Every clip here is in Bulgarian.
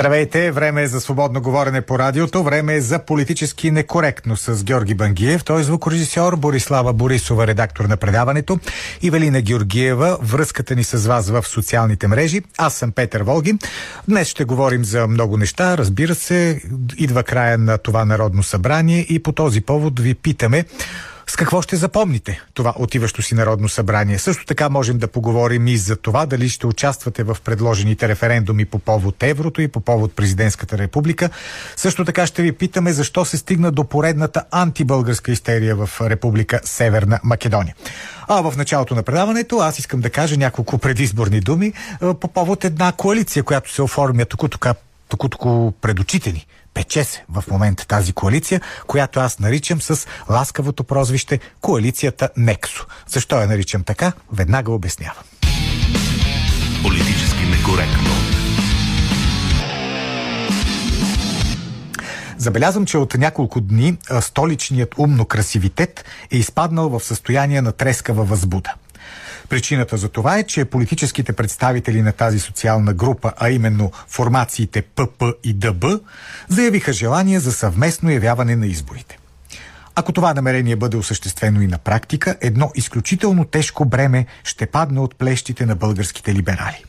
Здравейте! Време е за свободно говорене по радиото. Време е за политически некоректно с Георги Бангиев. Той е звукорежисьор, Борислава Борисова, редактор на предаването, и Велина Георгиева, връзката ни с вас в социалните мрежи. Аз съм Петър Волги. Днес ще говорим за много неща. Разбира се, идва края на това Народно събрание и по този повод ви питаме с какво ще запомните това отиващо си Народно събрание? Също така можем да поговорим и за това дали ще участвате в предложените референдуми по повод еврото и по повод президентската република. Също така ще ви питаме защо се стигна до поредната антибългарска истерия в Република Северна Македония. А в началото на предаването аз искам да кажа няколко предизборни думи по повод една коалиция, която се оформя тук пред очите ни. Пече се в момента тази коалиция, която аз наричам с ласкавото прозвище коалицията Нексо. Защо я наричам така? Веднага обяснявам. Политически некоректно. Забелязвам, че от няколко дни столичният умно красивитет е изпаднал в състояние на трескава възбуда. Причината за това е, че политическите представители на тази социална група, а именно формациите ПП и ДБ, заявиха желание за съвместно явяване на изборите. Ако това намерение бъде осъществено и на практика, едно изключително тежко бреме ще падне от плещите на българските либерали.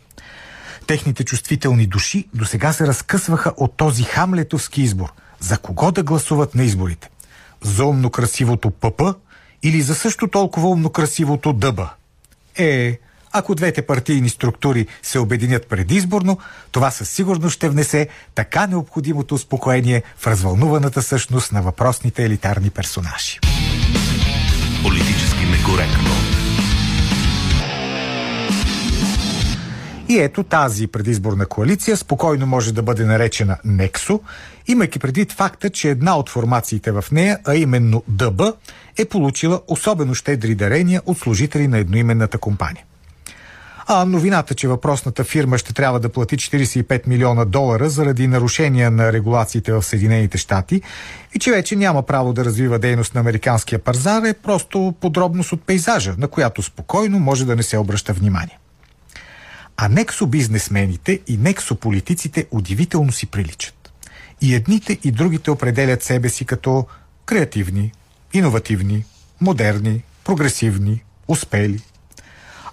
Техните чувствителни души до сега се разкъсваха от този хамлетовски избор. За кого да гласуват на изборите? За умно красивото ПП или за също толкова умно красивото ДБ? Е, ако двете партийни структури се обединят предизборно, това със сигурност ще внесе така необходимото успокоение в развълнуваната същност на въпросните елитарни персонажи. Политически некоректно. И ето тази предизборна коалиция спокойно може да бъде наречена Нексо, имайки предвид факта, че една от формациите в нея, а именно ДБ, е получила особено щедри дарения от служители на едноименната компания. А новината, че въпросната фирма ще трябва да плати 45 милиона долара заради нарушения на регулациите в Съединените щати и че вече няма право да развива дейност на американския пазар е просто подробност от пейзажа, на която спокойно може да не се обръща внимание. А нексо бизнесмените и нексо политиците удивително си приличат. И едните и другите определят себе си като креативни, иновативни, модерни, прогресивни, успели.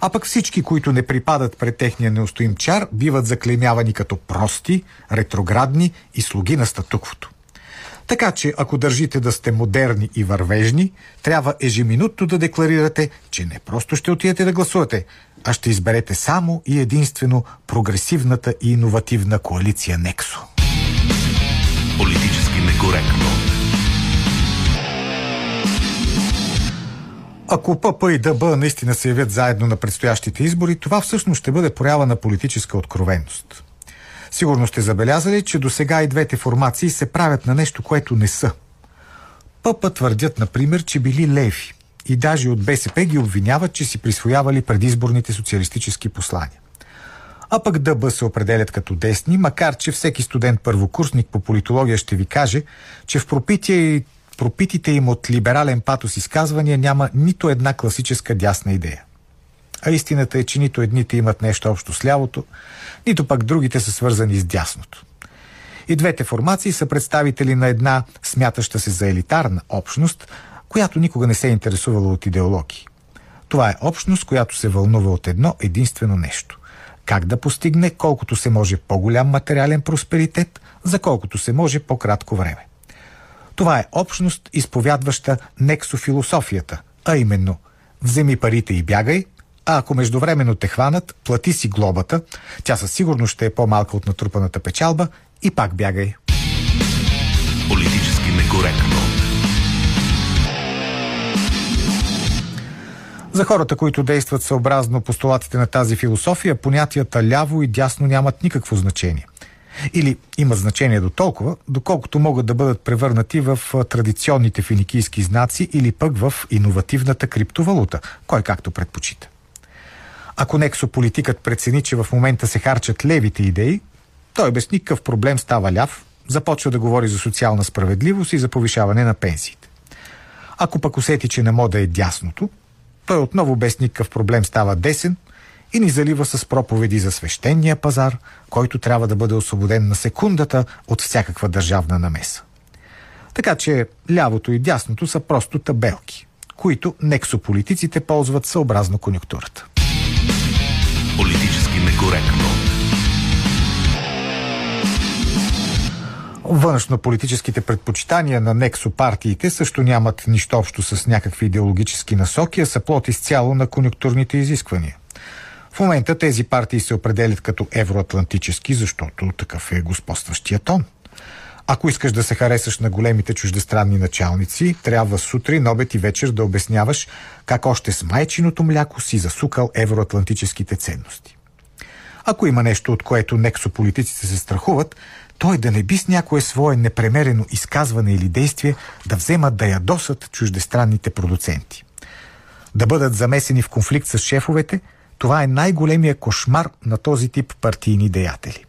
А пък всички, които не припадат пред техния неустоим чар, биват заклемявани като прости, ретроградни и слуги на статуквото. Така че, ако държите да сте модерни и вървежни, трябва ежеминутно да декларирате, че не просто ще отидете да гласувате, а ще изберете само и единствено прогресивната и иновативна коалиция Нексо. Политически некоректно. Ако ПП и ДБ наистина се явят заедно на предстоящите избори, това всъщност ще бъде проява на политическа откровенност. Сигурно сте забелязали, че до сега и двете формации се правят на нещо, което не са. ПП твърдят, например, че били леви и даже от БСП ги обвиняват, че си присвоявали предизборните социалистически послания. А пък ДБ се определят като десни, макар че всеки студент първокурсник по политология ще ви каже, че в пропитие пропитите им от либерален патос изказвания няма нито една класическа дясна идея. А истината е, че нито едните имат нещо общо с лявото, нито пък другите са свързани с дясното. И двете формации са представители на една смятаща се за елитарна общност, която никога не се е интересувала от идеологии. Това е общност, която се вълнува от едно единствено нещо. Как да постигне колкото се може по-голям материален просперитет, за колкото се може по-кратко време. Това е общност, изповядваща нексофилософията, а именно вземи парите и бягай, а ако междувременно те хванат, плати си глобата, тя със сигурност ще е по-малка от натрупаната печалба и пак бягай. Политически некоректно. За хората, които действат съобразно постулатите на тази философия, понятията ляво и дясно нямат никакво значение. Или имат значение до толкова, доколкото могат да бъдат превърнати в традиционните финикийски знаци или пък в иновативната криптовалута, кой както предпочита. Ако нексополитикът прецени, че в момента се харчат левите идеи, той без никакъв проблем става ляв, започва да говори за социална справедливост и за повишаване на пенсиите. Ако пък усети, че на мода е дясното, той отново без никакъв проблем става десен и ни залива с проповеди за свещения пазар, който трябва да бъде освободен на секундата от всякаква държавна намеса. Така че лявото и дясното са просто табелки, които нексополитиците ползват съобразно конюнктурата. Политически некоректно. Външно-политическите предпочитания на нексопартиите също нямат нищо общо с някакви идеологически насоки, а са плод изцяло на конюнктурните изисквания. В момента тези партии се определят като евроатлантически, защото такъв е господстващия тон. Ако искаш да се харесаш на големите чуждестранни началници, трябва сутрин, обед и вечер да обясняваш как още с майчиното мляко си засукал евроатлантическите ценности. Ако има нещо, от което нексополитиците се страхуват, той да не би с някое свое непремерено изказване или действие да вземат да ядосат чуждестранните продуценти. Да бъдат замесени в конфликт с шефовете, това е най-големия кошмар на този тип партийни деятели.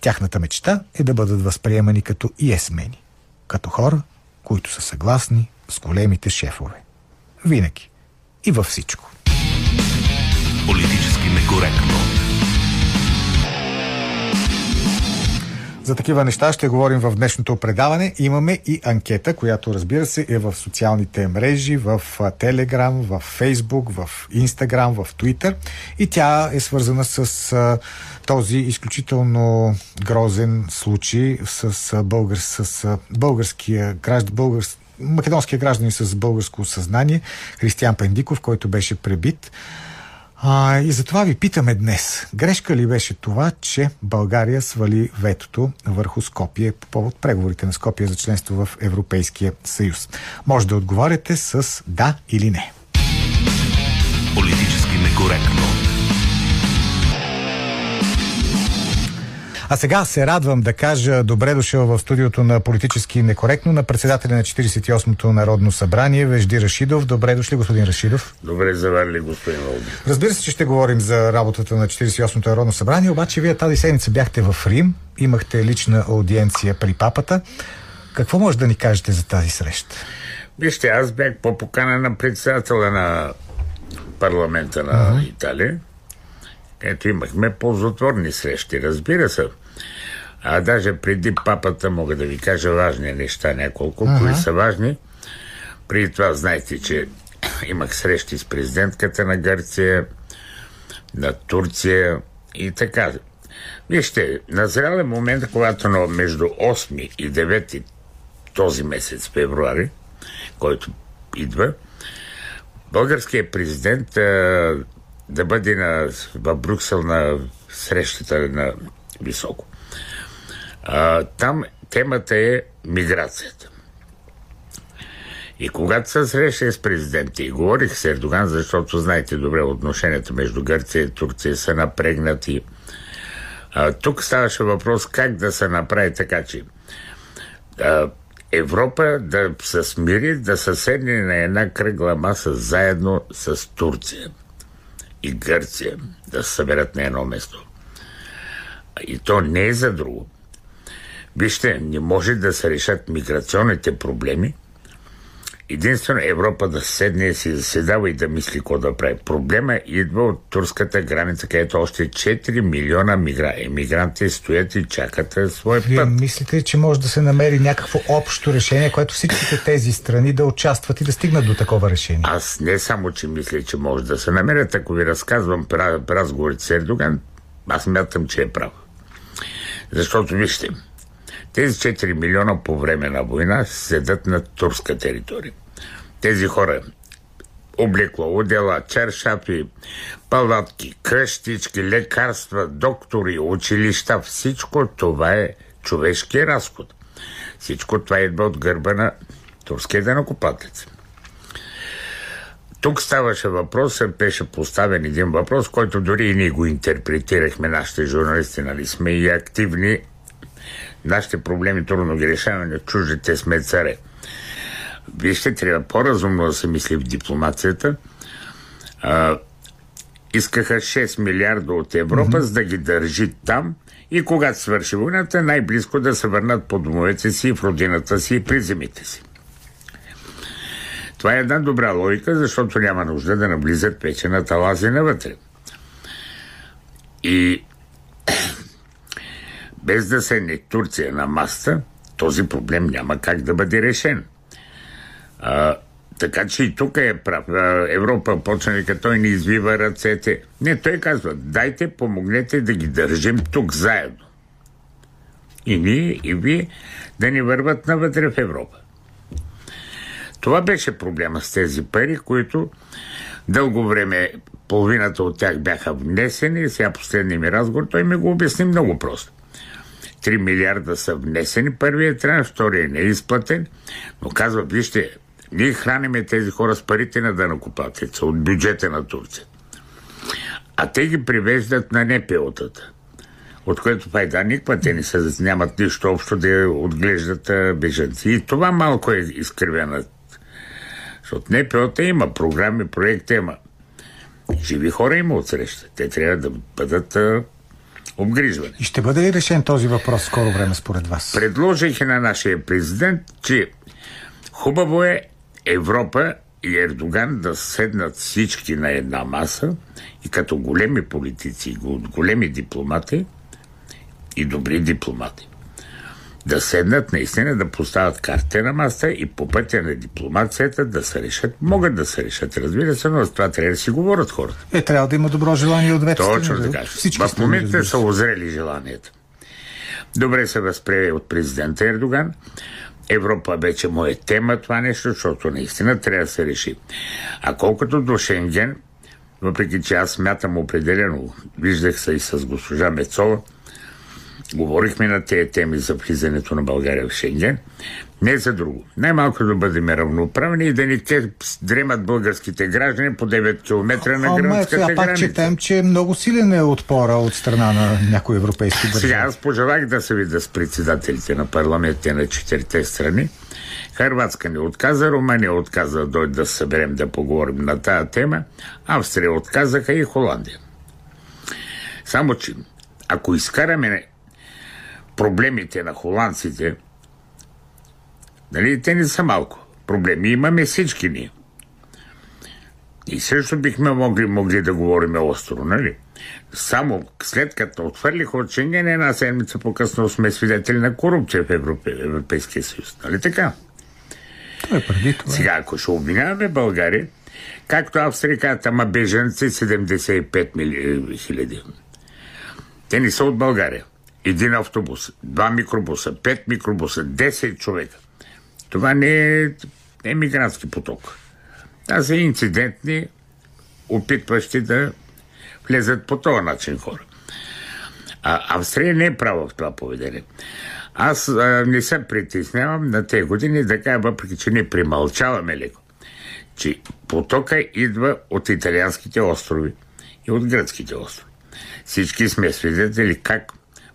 Тяхната мечта е да бъдат възприемани като иесмени, като хора, които са съгласни с големите шефове. Винаги и във всичко. Политически некоректно. За такива неща ще говорим в днешното предаване. Имаме и анкета, която разбира се е в социалните мрежи, в Телеграм, в Фейсбук, в Инстаграм, в Твитър. И тя е свързана с този изключително грозен случай с, българ, с българския граждан, българ, македонския гражданин с българско съзнание, Християн Пендиков, който беше пребит. А, и затова ви питаме днес. Грешка ли беше това, че България свали ветото върху Скопие по повод преговорите на Скопие за членство в Европейския съюз? Може да отговаряте с да или не. Политически некоректно. А сега се радвам да кажа добре дошъл в студиото на Политически некоректно на председателя на 48-то Народно събрание Вежди Рашидов. Добре дошли, господин Рашидов. Добре заварили, господин Олди. Разбира се, че ще говорим за работата на 48-то Народно събрание, обаче вие тази седмица бяхте в Рим, имахте лична аудиенция при папата. Какво може да ни кажете за тази среща? Вижте, аз бях по покана на председателя на парламента на uh-huh. Италия, където имахме ползотворни срещи, разбира се. А даже преди папата мога да ви кажа важни неща, няколко, uh-huh. кои са важни. Преди това знаете, че имах срещи с президентката на Гърция, на Турция и така. Вижте, назрял е момент, когато между 8 и 9 този месец, февруари, който идва, българският президент да бъде на, в Брюксел на срещата на високо. А, там темата е миграцията. И когато се срещах с президента и говорих с Ердоган, защото знаете добре, отношенията между Гърция и Турция са напрегнати. А, тук ставаше въпрос как да се направи така, че а, Европа да се смири, да се седне на една кръгла маса заедно с Турция и Гърция, да се съберат на едно место. И то не е за друго. Вижте, не може да се решат миграционните проблеми, единствено Европа да седне, си заседава и да мисли какво да прави. Проблема идва от турската граница, където още 4 милиона мигра... емигранти стоят и чакат Вие път. мислите, че може да се намери някакво общо решение, което всичките тези страни да участват и да стигнат до такова решение? Аз не само, че мисля, че може да се намерят, ако ви разказвам разговорите с Ердоган, аз мятам, че е прав. Защото вижте, тези 4 милиона по време на война седат на турска територия. Тези хора облекло, отдела, чершапи, палатки, къщички, лекарства, доктори, училища, всичко това е човешки разход. Всичко това идва от гърба на турския денокопатец. Тук ставаше въпрос, беше поставен един въпрос, който дори и ние го интерпретирахме, нашите журналисти, нали сме и активни. Нашите проблеми трудно ги решаваме, чуждите сме царе. Вижте, трябва по-разумно да се мисли в дипломацията. А, искаха 6 милиарда от Европа, mm-hmm. за да ги държи там и когато свърши войната, най-близко да се върнат по домовете си, в родината си и при земите си. Това е една добра логика, защото няма нужда да навлизат печената лази навътре. И без да се не Турция на маста, този проблем няма как да бъде решен. А, така че и тук е прав. Европа почна като той ни извива ръцете. Не, той казва, дайте, помогнете да ги държим тук заедно. И ние, и вие да ни върват навътре в Европа. Това беше проблема с тези пари, които дълго време половината от тях бяха внесени. Сега последния ми разговор той ми го обясни много просто. 3 милиарда са внесени, първият транш, втория не е изплатен, но казва, вижте, ние храниме тези хора с парите на данакопатеца от бюджета на Турция. А те ги привеждат на НПО-тата, от което пайда никаква. Те не са, нямат нищо общо да отглеждат а, бежанци. И това малко е изкривено. Защото НПО-та има програми, проекти има. Живи хора има отсреща. Те трябва да бъдат а, обгрижвани. И ще бъде ли решен този въпрос скоро време според вас? Предложих и на нашия президент, че хубаво е Европа и Ердоган да седнат всички на една маса и като големи политици, големи дипломати и добри дипломати да седнат наистина да поставят карта на масата и по пътя на дипломацията да се решат. Могат да се решат, разбира се, но с това трябва да си говорят хората. Е, трябва да има добро желание от двете Точно страни. така. Всички в момента са озрели желанията. Добре се възприе от президента Ердоган. Европа вече му е тема това нещо, защото наистина трябва да се реши. А колкото до Шенген, въпреки че аз смятам определено, виждах се и с госпожа Мецова, говорихме на тези теми за влизането на България в Шенген, не за друго. Най-малко да бъдем равноправни и да ни те дремат българските граждани по 9 км на гръцката сега пак граница. четем, че много силен е отпора от страна на някои европейски държави. Сега аз пожелах да се видя с председателите на парламентите на четирите страни. Харватска не отказа, Румъния отказа да дойде да съберем да поговорим на тая тема. Австрия отказаха и Холандия. Само, че ако изкараме проблемите на холандците, нали, те не са малко. Проблеми имаме всички ние. И също бихме могли, могли да говорим остро, нали? Само след като отвърлиха от Шенген, една седмица по-късно сме свидетели на корупция в Европе, Европейския съюз. Нали така? Той е преди това. Сега, ако ще обвиняваме България, както Австрия казват, ама бежанци 75 мили... хиляди. Те не са от България. Един автобус, два микробуса, пет микробуса, 10 човека. Това не е, не е поток. Това са инцидентни, опитващи да влезат по този начин хора. А Австрия не е права в това поведение. Аз а, не се притеснявам на тези години да кажа, въпреки че не примълчаваме леко, че потока идва от италианските острови и от гръцките острови. Всички сме свидетели как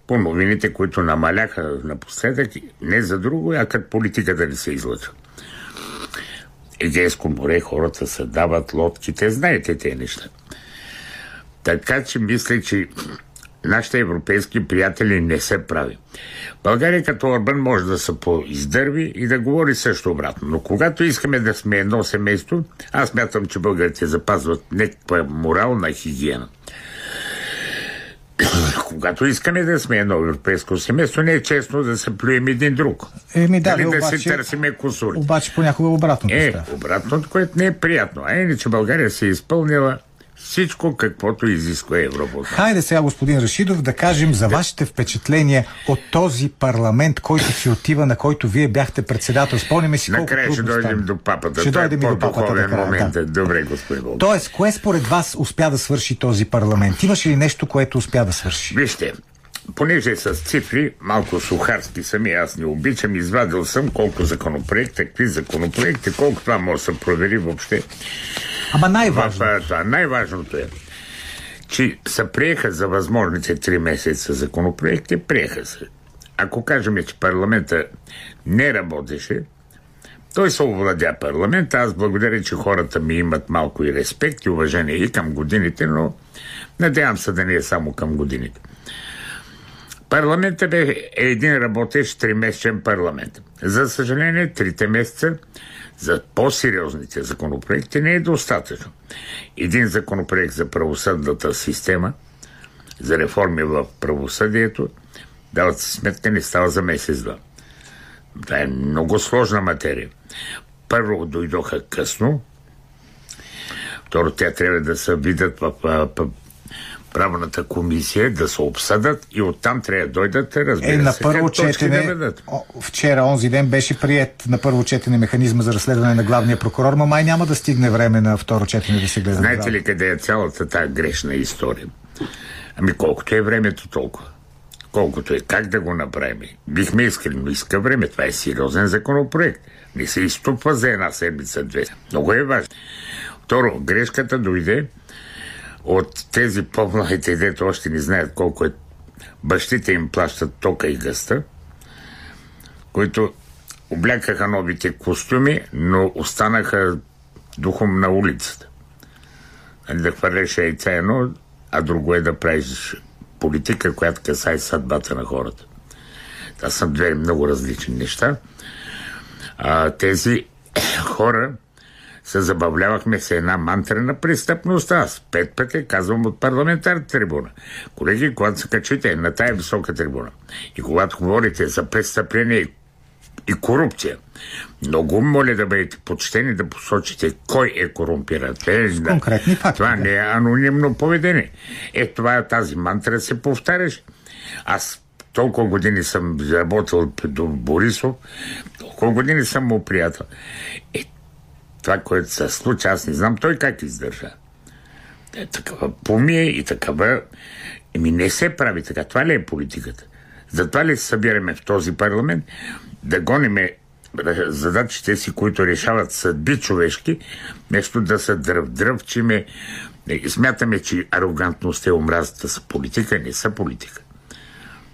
по новините, които намаляха напоследък, не за друго, а като политика да не се излъчва. Егейско море хората се дават лодките, знаете тези неща. Така че мисля, че нашите европейски приятели не се прави. България като Орбан може да се поиздърви и да говори също обратно. Но когато искаме да сме едно семейство, аз мятам, че българите запазват някаква морална хигиена. Когато искаме да сме едно европейско семейство, не е честно да се плюем един друг. Еми да, бе, да обаче, си търсиме кусури. обаче понякога обратното Е, обратното, което не е приятно. А иначе България се е изпълнила всичко, каквото изисква Европа. Хайде сега, господин Рашидов, да кажем за вашите впечатления от този парламент, който си отива, на който вие бяхте председател. Спомняме си колко Накрая ще дойдем до папата. Ще е дойдем до папата. накрая, момент. да. Добре, господин Волк. Тоест, кое според вас успя да свърши този парламент? Имаше ли нещо, което успя да свърши? Вижте, понеже с цифри, малко сухарски сами, аз не обичам, извадил съм колко законопроекта, какви законопроекти, колко това може да се провери въобще. Ама В, най-важно. а, това, най-важното е, че се приеха за възможните три месеца законопроекти, приеха се. Ако кажем, че парламента не работеше, той се овладя парламента. Аз благодаря, че хората ми имат малко и респект и уважение и към годините, но надявам се да не е само към годините. Парламентът е един работещ тримесечен парламент. За съжаление, трите месеца за по-сериозните законопроекти не е достатъчно. Един законопроект за правосъдната система, за реформи в правосъдието, дават си сметка, не става за месец-два. Това е много сложна материя. Първо дойдоха късно, второ те трябва да се видят в правната комисия, да се обсъдат и оттам трябва да дойдат, разбира Е, на се, първо четене, да о, вчера, онзи ден, беше прият на първо четене механизма за разследване на главния прокурор, но май няма да стигне време на второ четене да се гледа. Знаете ли къде е цялата тази грешна история? Ами колкото е времето толкова. Колкото е как да го направим. Бихме искали, но иска време. Това е сериозен законопроект. Не се изтупва за една седмица-две. Много е важно. Второ, грешката дойде от тези по-младите, дето още не знаят колко е бащите им плащат тока и гъста, които облякаха новите костюми, но останаха духом на улицата. Нали, да хвърляш яйца едно, а друго е да правиш политика, която касае съдбата на хората. Това са две много различни неща. А, тези хора се забавлявахме с една мантра на престъпността. Аз пет пъти казвам от парламентарната трибуна. Колеги, когато се качите на тая висока трибуна и когато говорите за престъпление и корупция. Много моля да бъдете почтени да посочите кой е корумпиран. С конкретни факти, Това не е анонимно поведение. Е, това е тази мантра се повтаряш. Аз толкова години съм работил до Борисов, толкова години съм му приятел. Е, това, което се случи, аз не знам той как издържа. Е, такава помия и такава... Еми не се прави така. Това ли е политиката? Затова ли се събираме в този парламент да гониме задачите си, които решават съдби човешки, нещо да се дръв дръвчиме. Не, Смятаме, че арогантността и омразата са политика, не са политика.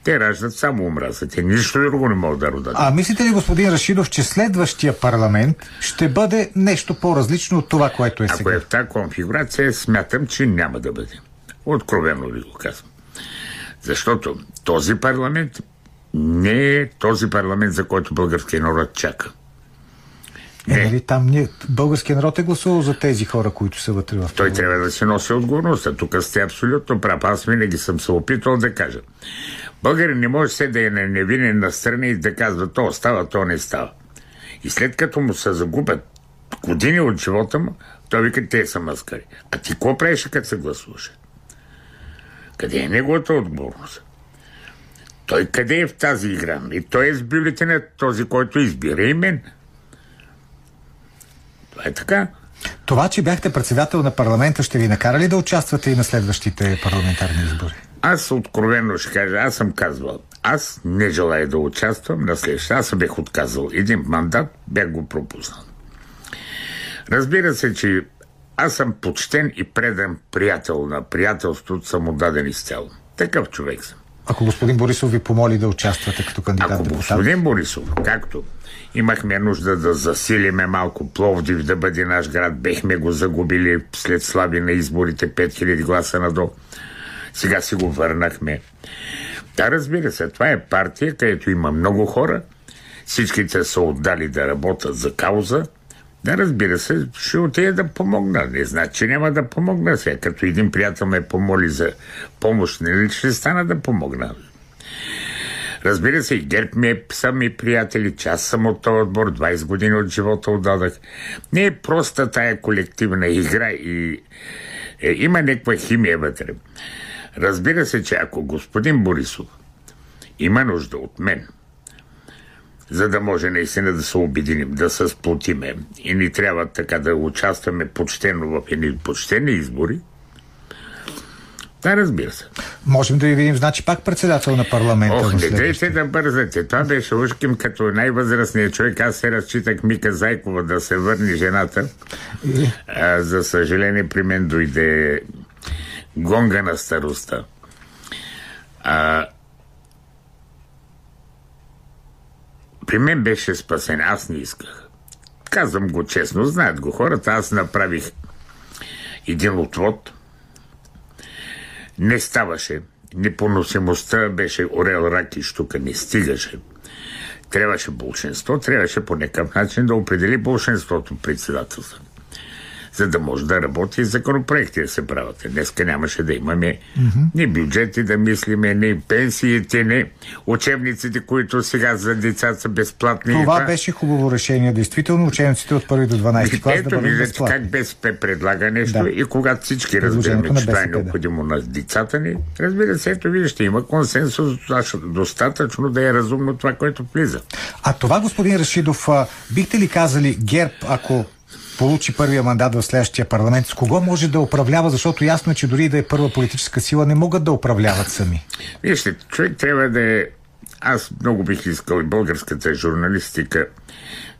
Те раждат само омраза. Те нищо друго не могат да родат. А мислите ли, господин Рашидов, че следващия парламент ще бъде нещо по-различно от това, което е Ако сега? е в тази конфигурация, смятам, че няма да бъде. Откровено ви го казвам. Защото този парламент не е този парламент, за който българския народ чака. Е, нали, там ние, българският народ е гласувал за тези хора, които са вътре в Той трябва да си носи отговорността. Тук сте абсолютно прав. Аз винаги съм се опитвал да кажа. Българин не може се да е на невинен настрани и да казва то става, то не става. И след като му се загубят години от живота му, той вика, те са маскари. А ти какво правиш, като се гласуваше? Къде е неговата отговорност? Той къде е в тази игра? И той е с бюлетина, този, който избира и мен. Това е така. Това, че бяхте председател на парламента, ще ви накара ли да участвате и на следващите парламентарни избори? Аз откровено ще кажа, аз съм казвал, аз не желая да участвам на следващия. Аз бях отказал един мандат, бях го пропуснал. Разбира се, че аз съм почтен и предан приятел на приятелството, съм отдаден изцяло. Такъв човек съм. Ако господин Борисов ви помоли да участвате като кандидат Ако депутат. господин Борисов, както имахме нужда да засилиме малко Пловдив да бъде наш град, бехме го загубили след слаби на изборите 5000 гласа надолу. Сега си го върнахме. Да, разбира се, това е партия, където има много хора. Всичките са отдали да работят за кауза. Да, разбира се, ще отида да помогна. Не значи, че няма да помогна сега. Като един приятел ме помоли за помощ, нали ще стана да помогна. Разбира се, и ГЕРБ ми е, са ми приятели, аз съм от този отбор, 20 години от живота отдадах. Не е проста тая колективна игра и е, има някаква химия вътре. Разбира се, че ако господин Борисов има нужда от мен, за да може наистина да се обединим, да се сплотиме и ни трябва така да участваме почтено в едни почтени избори, да, разбира се. Можем да ви видим, значи, пак председател на парламента. Ох, не дайте да бързате. Това беше ушким като най-възрастният човек. Аз се разчитах Мика Зайкова да се върне жената. А, за съжаление, при мен дойде гонга на староста. А, при мен беше спасен. Аз не исках. Казвам го честно, знаят го хората. Аз направих един отвод. Не ставаше. Непоносимостта беше орел, рак и штука. Не стигаше. Трябваше большинство, трябваше по някакъв начин да определи большинството председателство. За да може да работи и законопроекти да се правят. Днеска нямаше да имаме ни бюджети да мислиме, ни пенсиите, ни учебниците, които сега за децата са безплатни. Това беше хубаво решение. Действително, учениците от 1 до 12 клас да Ето бъдат виждате безплатни. как БСП предлага нещо Да. и когато всички разбираме, че това е БСП, да. необходимо на децата ни, разбира се, ето вижте, има консенсус достатъчно да е разумно това, което влиза. А това, господин Рашидов, бихте ли казали ГЕРБ, ако получи първия мандат в следващия парламент, с кого може да управлява, защото ясно е, че дори да е първа политическа сила, не могат да управляват сами. Вижте, човек трябва да е... Аз много бих искал и българската журналистика,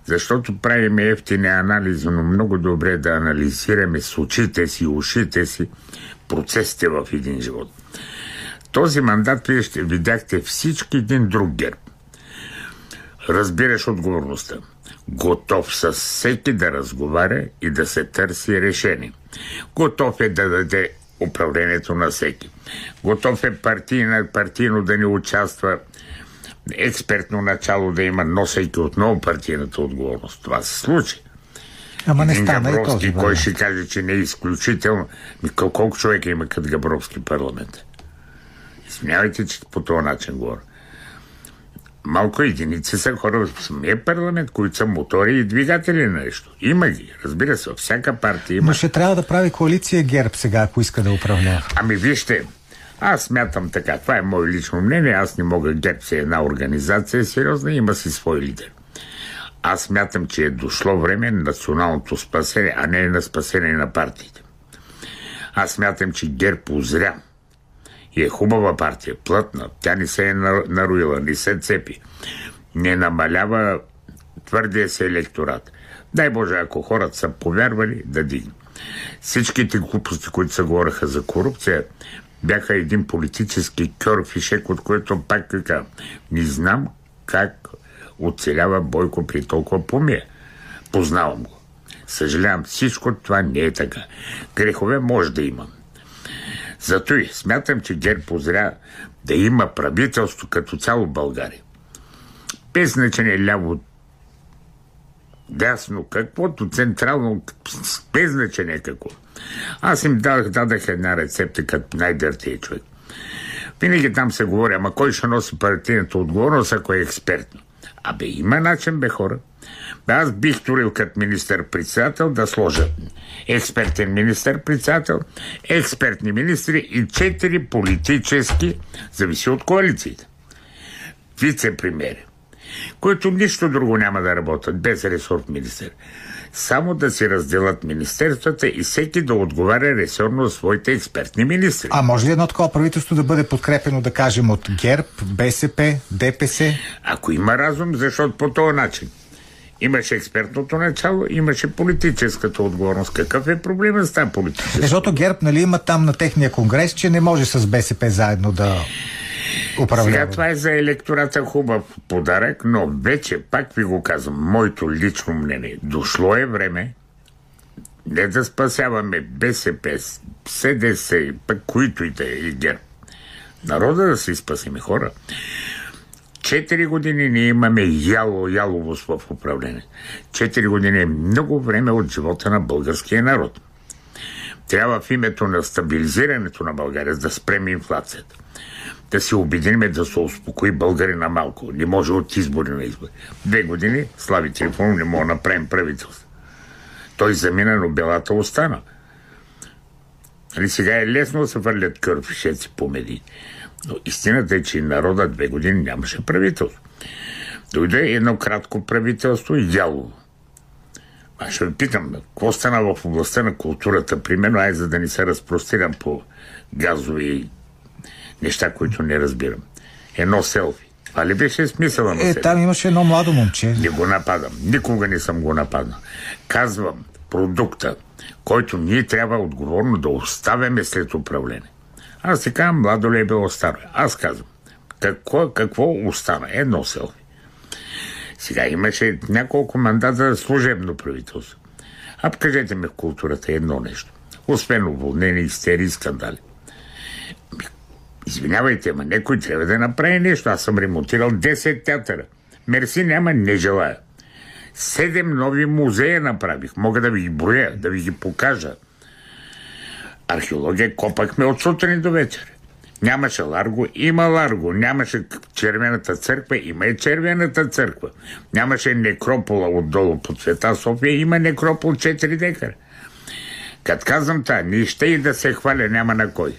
защото правиме ефтини анализи, но много добре да анализираме с очите си, ушите си процесите в един живот. Този мандат, вие ще видяхте всички един друг герб. Разбираш отговорността. Готов с всеки да разговаря и да се търси решение. Готов е да даде управлението на всеки. Готов е партийно, партийно да не участва експертно начало да има, носейки отново партийната отговорност. Това се случи. Ама не стана и този Габровски, кой ще каже, че не е изключително. Колко човека има като Габровски парламент? Извинявайте, че по този начин говоря. Малко единици са хора в самия парламент, които са мотори и двигатели на нещо. Има ги, разбира се, всяка партия има. Но ще трябва да прави коалиция ГЕРБ сега, ако иска да управлява. Ами вижте, аз смятам така, това е мое лично мнение, аз не мога, ГЕРБ си е една организация сериозна, има си свой лидер. Аз смятам, че е дошло време на националното спасение, а не на спасение на партиите. Аз смятам, че ГЕРБ озря. И е хубава партия, плътна. Тя не се е на- наруила, не се цепи. Не намалява твърдия се електорат. Дай Боже, ако хората са повярвали, да дигне. Всичките глупости, които се говореха за корупция, бяха един политически кьор фишек, от който пак така. Не знам как оцелява Бойко при толкова помия. Познавам го. Съжалявам, всичко това не е така. Грехове може да има. Зато и смятам, че ГЕРБ позря да има правителство като цяло България. Без значение ляво, дясно, каквото централно, без значение какво. Аз им дадах, дадах една рецепта като най-дъртия човек. Винаги там се говори, ама кой ще носи партийната отговорност, ако е експертно? Абе, има начин, бе хора. Аз бих турил като министър-председател да сложа експертен министър-председател, експертни министри и четири политически, зависи от коалициите, вице-премьери, които нищо друго няма да работят без ресорт министър. Само да си разделят министерствата и всеки да отговаря ресорно от своите експертни министри. А може ли едно такова правителство да бъде подкрепено, да кажем, от ГЕРБ, БСП, ДПС? Ако има разум, защото по този начин имаше експертното начало, имаше политическата отговорност. Какъв е проблемът с тази политическа? Защото ГЕРБ, нали, има там на техния конгрес, че не може с БСП заедно да управлява. Сега това е за електората хубав подарък, но вече, пак ви го казвам, моето лично мнение, дошло е време не да спасяваме БСП, СДС, пък които и да е и ГЕРБ. Народа да си спасиме хора. Четири години ние имаме яло, яловост в управление. Четири години е много време от живота на българския народ. Трябва в името на стабилизирането на България да спрем инфлацията. Да се обединиме да се успокои българина малко. Не може от избори на избори. Две години Слави Трифонов не мога да направим правителство. Той замина, но белата остана. Нали сега е лесно да се върлят кърфишеци по медии. Но истината е, че народа две години нямаше правителство. Дойде едно кратко правителство и дялово. Аз ще ви питам, какво стана в областта на културата, примерно, ай, за да не се разпростирам по газови неща, които не разбирам. Едно селфи. Това ли беше смисъла на Е, там имаше едно младо момче. Не го нападам. Никога не съм го нападнал. Казвам, продукта, който ние трябва отговорно да оставяме след управление. Аз казвам, младо ли е било старо? Аз казвам, какво, какво остана? Едно селфи. Сега имаше няколко мандата за служебно правителство. А кажете ми в културата едно нещо. Освен уволнени, истерии, скандали. Извинявайте, ма някой трябва да направи нещо. Аз съм ремонтирал 10 театъра. Мерси няма, не желая. Седем нови музея направих. Мога да ви ги броя, да ви ги покажа. Археология копахме от сутрин до вечер. Нямаше Ларго, има Ларго. Нямаше червената църква, има и червената църква. Нямаше некропола отдолу по цвета София, има некропол 4 декара. Като казвам това, ще и да се хваля, няма на кой.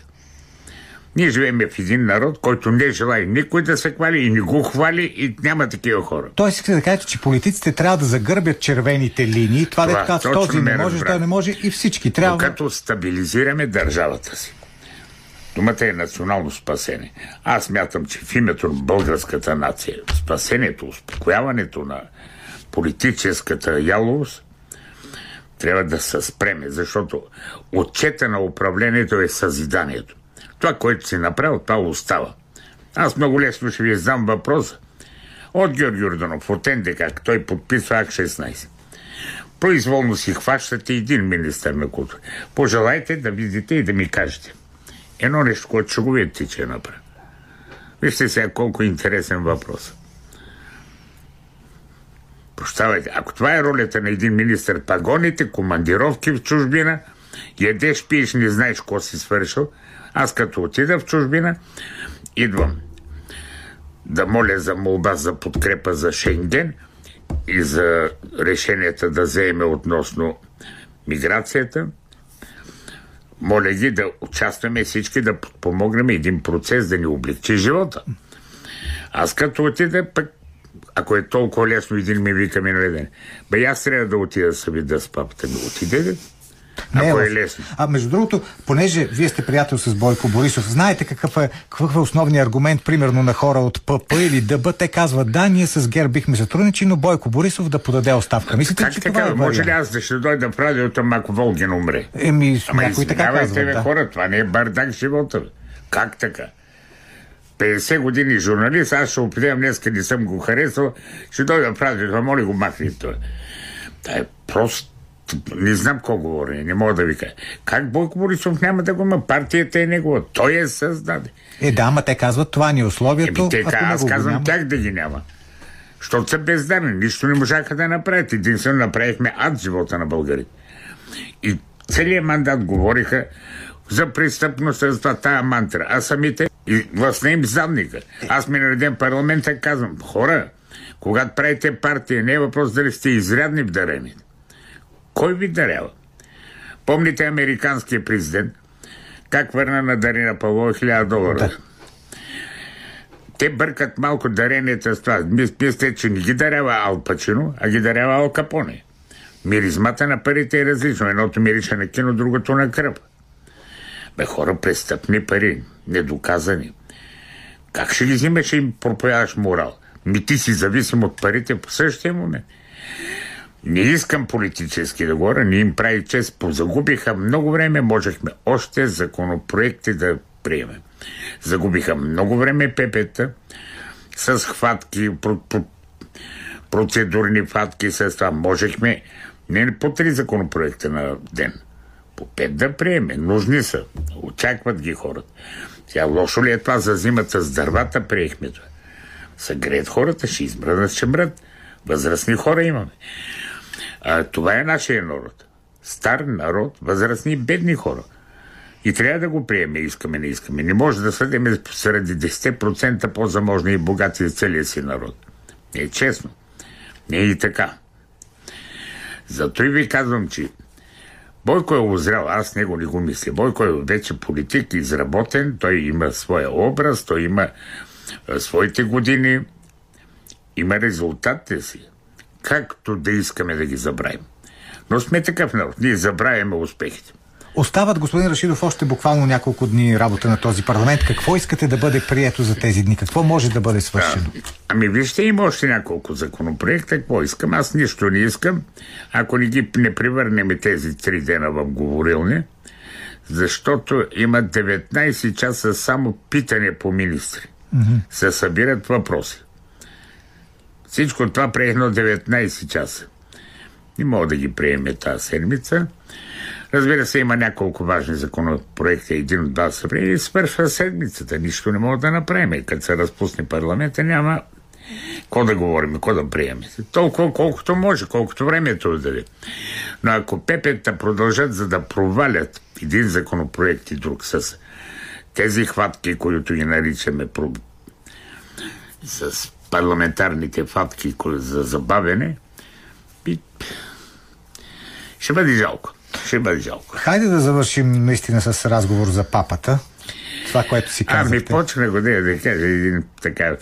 Ние живеем в един народ, който не желая никой да се хвали и не го хвали и няма такива хора. Тоест искате да кажете, че политиците трябва да загърбят червените линии. Това, Това да казват, този не ме може, разбра. той не може и всички трябва. Докато стабилизираме държавата си. Думата е национално спасение. Аз мятам, че в името на българската нация, спасението, успокояването на политическата ялост, трябва да се спреме, защото отчета на управлението е съзиданието. Това, което си направил, това остава. Аз много лесно ще ви задам въпроса. От Георги Йорданов, от НДК, той подписва АК 16. Произволно си хващате един министър на култура. Пожелайте да видите и да ми кажете. Едно нещо, което ще го видите, че е направено. Вижте сега колко интересен въпрос. Прощавайте, ако това е ролята на един министър, пагоните, командировки в чужбина, ядеш, пиеш, не знаеш какво си свършил, аз като отида в чужбина, идвам да моля за молба за подкрепа за Шенген и за решенията да вземе относно миграцията. Моля ги да участваме всички, да помогнем един процес да ни облегчи живота. Аз като отида, пък, ако е толкова лесно, един ми вика ми наведен. Бе, аз трябва да отида да се видя с папата ми. Отиде ли? Ако е лесно. А между другото, понеже вие сте приятел с Бойко Борисов, знаете какъв е, какъв е основният аргумент, примерно на хора от ПП или ДБ, те казват, да, ние с ГЕРБ бихме сътрудничи, но Бойко Борисов да подаде оставка. Мислите, Как че така? това е Може ли аз да ще дойда в радиото, ако Волгин умре? Еми, Ама някой така казва, да. хора, това не е бардак живота. Как така? 50 години журналист, аз ще опитам днеска, не съм го харесал, ще дойда в радиото, моля го махни това. Това е просто не знам какво говори, не мога да ви кажа. Как Бойко Борисов няма да го има? Партията е негова. Той е създаде. Е, да, ама те казват, това ни е условието. Еми, те, ако аз казвам няма. тях да ги няма. Защото са бездарни. Нищо не можаха да направят. Единствено направихме ад в живота на българите. И целият мандат говориха за престъпността, за това тая мантра. А самите и властта им задника. Аз ми нареден парламента казвам, хора, когато правите партия, не е въпрос дали сте изрядни в дарените. Кой ви дарява? Помните американския президент, как върна на Дарина Павлова 1000 долара? Да. Те бъркат малко даренията с това. Мис- Мислят, че не ги дарява Ал Пачино, а ги дарява Ал Капоне. Миризмата на парите е различно. Едното мирише на кино, другото на кръв. Бе, хора, престъпни пари, недоказани. Как ще ги взимаш и им проповядаш морал? Ми ти си зависим от парите по същия момент. Не искам политически да говоря, не им прави чест. Позагубиха много време, можехме още законопроекти да приемем. Загубиха много време ПП-та с хватки, про, про, процедурни хватки с това. Можехме не по три законопроекта на ден, по пет да приеме. Нужни са. Очакват ги хората. Сега лошо ли е това за зимата с дървата? Приехме това. Са греят хората, ще избранат, ще мрат. Възрастни хора имаме. А, това е нашия народ. Стар народ, възрастни, бедни хора. И трябва да го приеме, искаме, не искаме. Не може да съдим среди 10% по-заможни и богати за целия си народ. Не е честно. Не е и така. Зато и ви казвам, че Бойко е озрял, аз него не го мисля. Бойко е вече политик, изработен, той има своя образ, той има своите години, има резултатите си. Както да искаме да ги забравим. Но сме такъв народ. Ние забравяме успехите. Остават, господин Рашидов, още буквално няколко дни работа на този парламент. Какво искате да бъде прието за тези дни? Какво може да бъде свършено? Ами вижте, има още няколко законопроекта. Какво искам? Аз нищо не искам. Ако не ги не превърнем тези три дена в говорилни, защото има 19 часа само питане по министри. Mm-hmm. Се събират въпроси. Всичко това приехно 19 часа. Не мога да ги приеме тази седмица. Разбира се, има няколко важни законопроекти. Един от два са приели свършва седмицата. Нищо не мога да направим. Като се разпусне парламента, няма Какво да говорим, какво да приемем? Толкова, колкото може, колкото времето да даде. Но ако пепета продължат за да провалят един законопроект и друг с тези хватки, които ги наричаме с парламентарните фатки за забавене, и... ще бъде жалко. Ще бъде жалко. Хайде да завършим наистина с разговор за папата. Това, което си казахте. Ами почна го да, да кажа един така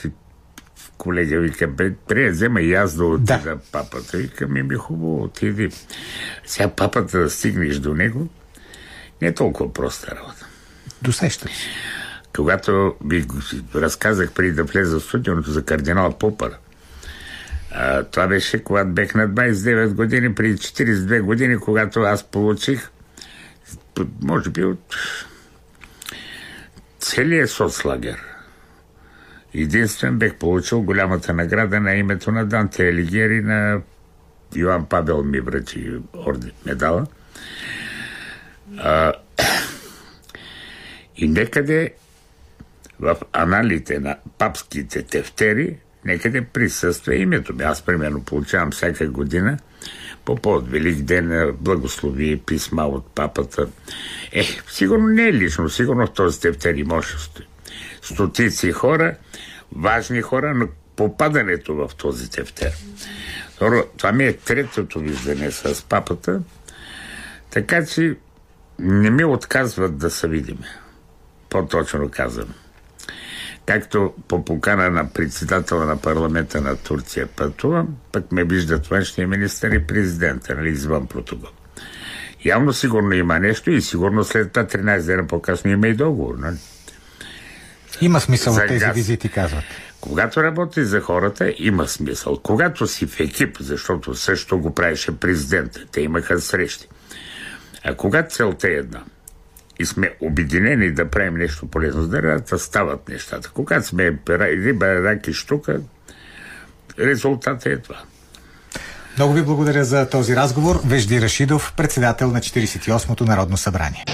колега вика, прия взема и аз да отида да. папата. Вика, ми ми хубаво, отиди. Сега папата да стигнеш до него, не е толкова проста работа. Досещам се. Когато ви разказах преди да влеза в студионото за кардинал Попър, това беше когато бех на 29 години, преди 42 години, когато аз получих, може би от целият соцлагер. Единствен бех получил голямата награда на името на Данте Елигери на Йоан Павел ми връчи орден, медала. А, и некъде в аналите на папските тефтери некъде присъства името ми. Аз, примерно, получавам всяка година по повод Велик ден благослови писма от папата. Е, сигурно не е лично, сигурно в този тефтер може стотици хора, важни хора, но попадането в този тефтер. Това ми е третото виждане с папата, така че не ми отказват да се видиме. По-точно казвам. Както по покана на председателя на парламента на Турция пътувам, пък ме виждат външния министър и президента, нали, извън протокол. Явно сигурно има нещо и сигурно след това 13 дена по-късно има и договор. Нали? Има смисъл от тези газ. визити, казват. Когато работи за хората, има смисъл. Когато си в екип, защото също го правеше президента, те имаха срещи. А когато целта е една – и сме обединени да правим нещо полезно за държавата, стават нещата. Когато сме риба, рак и штука, резултатът е това. Много ви благодаря за този разговор. Вежди Рашидов, председател на 48-то Народно събрание.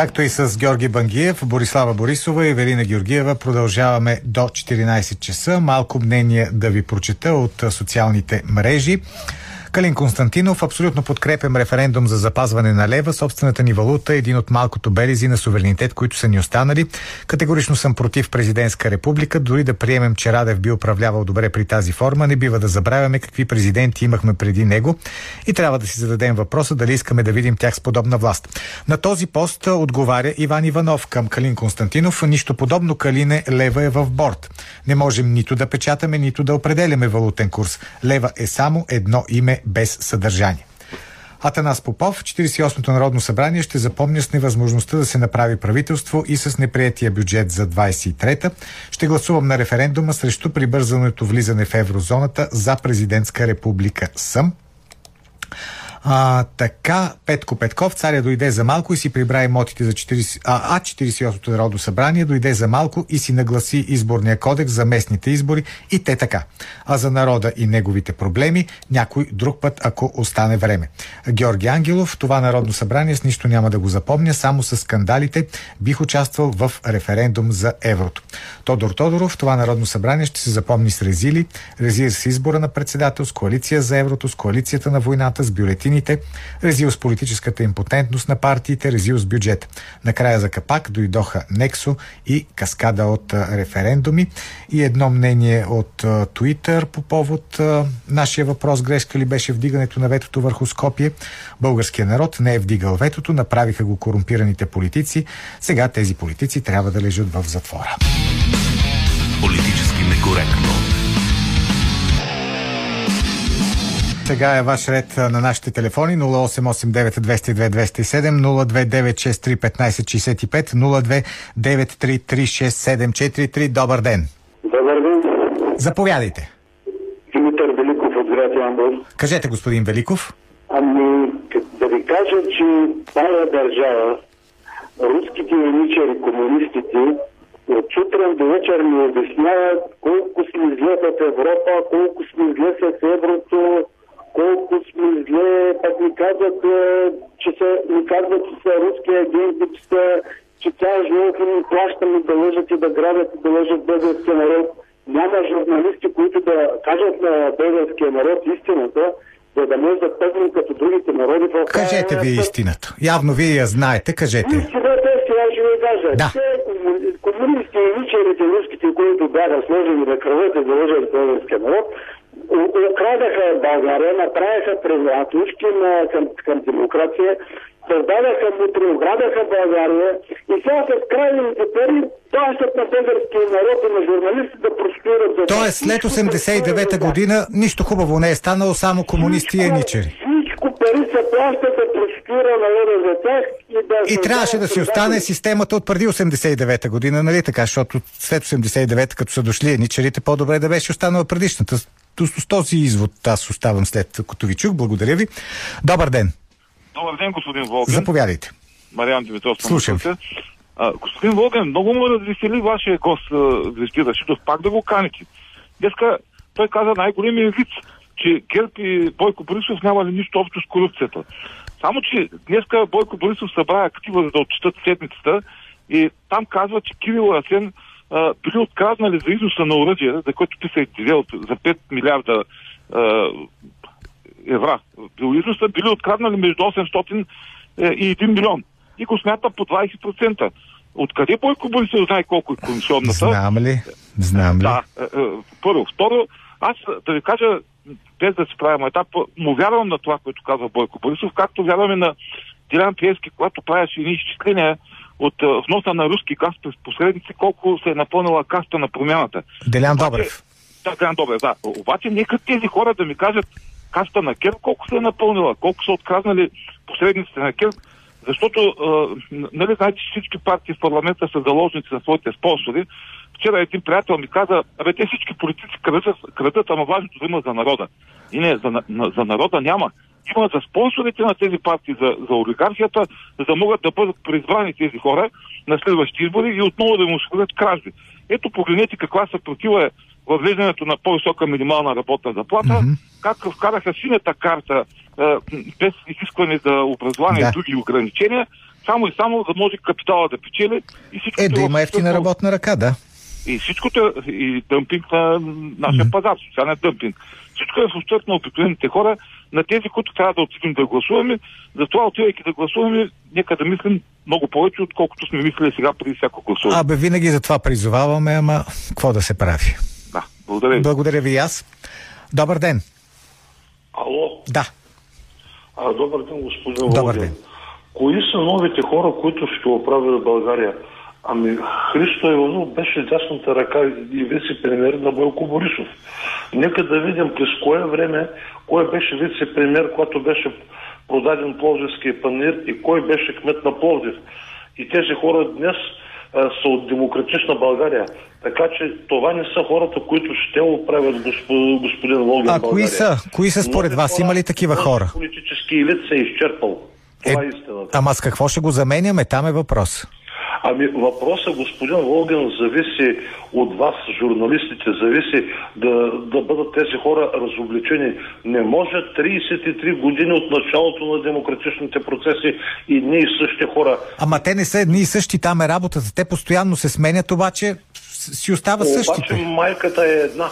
Както и с Георги Бангиев, Борислава Борисова и Велина Георгиева продължаваме до 14 часа. Малко мнение да ви прочета от социалните мрежи. Калин Константинов, абсолютно подкрепям референдум за запазване на лева. Собствената ни валута един от малкото белези на суверенитет, които са ни останали. Категорично съм против президентска република. Дори да приемем, че Радев би управлявал добре при тази форма, не бива да забравяме какви президенти имахме преди него и трябва да си зададем въпроса дали искаме да видим тях с подобна власт. На този пост отговаря Иван Иванов към Калин Константинов. Нищо подобно Калине лева е в борт. Не можем нито да печатаме, нито да определяме валутен курс. Лева е само едно име без съдържание. Атанас Попов, 48-то Народно събрание ще запомня с невъзможността да се направи правителство и с неприятия бюджет за 23-та. Ще гласувам на референдума срещу прибързаното влизане в еврозоната за президентска република съм. А, така, Петко Петков, царя дойде за малко и си прибра имотите за 40, а, а 48-то Народно събрание, дойде за малко и си нагласи изборния кодекс за местните избори и те така. А за народа и неговите проблеми някой друг път, ако остане време. Георги Ангелов, това Народно събрание с нищо няма да го запомня, само с скандалите бих участвал в референдум за еврото. Тодор Тодоров, това Народно събрание ще се запомни с резили, резили с избора на председател, с коалиция за еврото, с коалицията на войната, с бюлетини общините, резил с политическата импотентност на партиите, резил с бюджет. Накрая за капак дойдоха Нексо и каскада от референдуми и едно мнение от Туитър по повод нашия въпрос грешка ли беше вдигането на ветото върху Скопие. Българският народ не е вдигал ветото, направиха го корумпираните политици. Сега тези политици трябва да лежат в затвора. Политически некоректно. Сега е ваш ред на нашите телефони 0889-202-207, 02963-1565, Добър ден! Добър ден! Заповядайте! Димитър Великов от град Ямбол. Кажете, господин Великов. Ами, да ви кажа, че тая държава руските еничери, комунистите, от сутрин до вечер ни обясняват колко сме зле в Европа, колко сме зле с еврото, колко сме зле, пък ни казват, е, че са, ни казват, че са руски агенти, че, са, че цял живот ни плащаме да лъжат и да грабят и да лъжат българския народ. Няма журналисти, които да кажат на българския народ истината, за да може да тръгнем като другите народи в Кажете ви истината. Явно вие я знаете, кажете. Истината сега ще ви кажа. Да. Те комуни- комунисти и личерите руските, които бяха сложени да кръват и да лъжат българския народ, украдаха България, направиха превратушки на, към, към демокрация, създадаха мутри, оградаха България и сега с крайните пари плащат на българския народ и на журналисти да простират за Тоест, след 89-та година нищо хубаво не е станало, само комунисти и еничери. Всичко пари се плащат да простира народа за тях и да... И трябваше да си остане системата от преди 89-та година, нали така? Защото след 89-та, като са дошли еничерите, по-добре да беше останала предишната. С, с този извод аз оставам след като ви чух. Благодаря ви. Добър ден. Добър ден, господин Волгин. Заповядайте. Мариан Димитров. Слушам на пътя. А, господин Волгин, много му развесели вашия гост Звезди Рашидов. Пак да го каните. Днеска той каза най-големия вид, че Герб и Бойко Борисов нямали нищо общо с корупцията. Само, че днеска Бойко Борисов събра актива за да отчитат седмицата и там казва, че Кирил Асен а, били откраднали за износа на оръжие, за което ти се е за 5 милиарда а, евра. Биоизноса били откраднали между 800 е, и 1 милион. И го смята по 20%. Откъде Бойко Борисов знае колко е комисионната? Знам ли? Знам ли? Да, е, е, първо. Второ, аз да ви кажа, без да се правим етап, му вярвам на това, което казва Бойко Борисов, както вярваме на Дилян Пиевски, когато правеше едни изчисления от вноса на руски газ през посредници, колко се е напълнила каста на промяната. Делян Добрев. Да, Делян Добрев, да. Обаче нека тези хора да ми кажат каста на Кер колко се е напълнила, колко са откраднали посредниците на Кер, защото, а, нали знаете, всички партии в парламента са заложници на своите спонсори. Вчера един приятел ми каза, абе те всички политици крадат, крадат ама важното да има за народа. И не, за, на- за народа няма. Има за спонсорите на тези партии, за, за олигархията, за да могат да бъдат преизбрани тези хора на следващи избори и отново да им осигурят кражби. Ето погледнете каква съпротива е въвеждането на по-висока минимална работна заплата, mm-hmm. как вкараха синята карта е, без изискване за образование Да. и други ограничения, само и само да може капитала да печели и Е, да има ефтина работна ръка, да. И всичкото е и дъмпинг на нашия mm-hmm. пазар, социален дъмпинг. Всичко е в ущърп на обикновените хора, на тези, които трябва да отидем да гласуваме. Затова, отивайки да гласуваме, нека да мислим много повече, отколкото сме мислили сега преди всяко гласуване. Абе, винаги за това призоваваме, ама какво да се прави? Да, благодаря ви. Благодаря ви и аз. Добър ден. Ало, Да. а, добър ден, господин Добър ден. Кои са новите хора, които ще оправят България? Ами, Христо Иванов беше дясната ръка и вице-премьер на Бойко Борисов. Нека да видим през кое време, кой беше вице-премьер, когато беше продаден Пловдивския панир и кой беше кмет на Пловдив. И тези хора днес а, са от демократична България. Така че това не са хората, които ще оправят госпо- господин Волгин А кои са? Кои са според вас? Има ли такива хора? Политически елит се е изчерпал. Това е, истината. Ама с какво ще го заменяме? Там е въпрос. Ами въпросът, господин Волгин, зависи от вас, журналистите, зависи да, да бъдат тези хора разобличени. Не може 33 години от началото на демократичните процеси и ние и същи хора. Ама те не са едни и същи, там е работата. Те постоянно се сменят, обаче си остава Обаче същите. майката е една.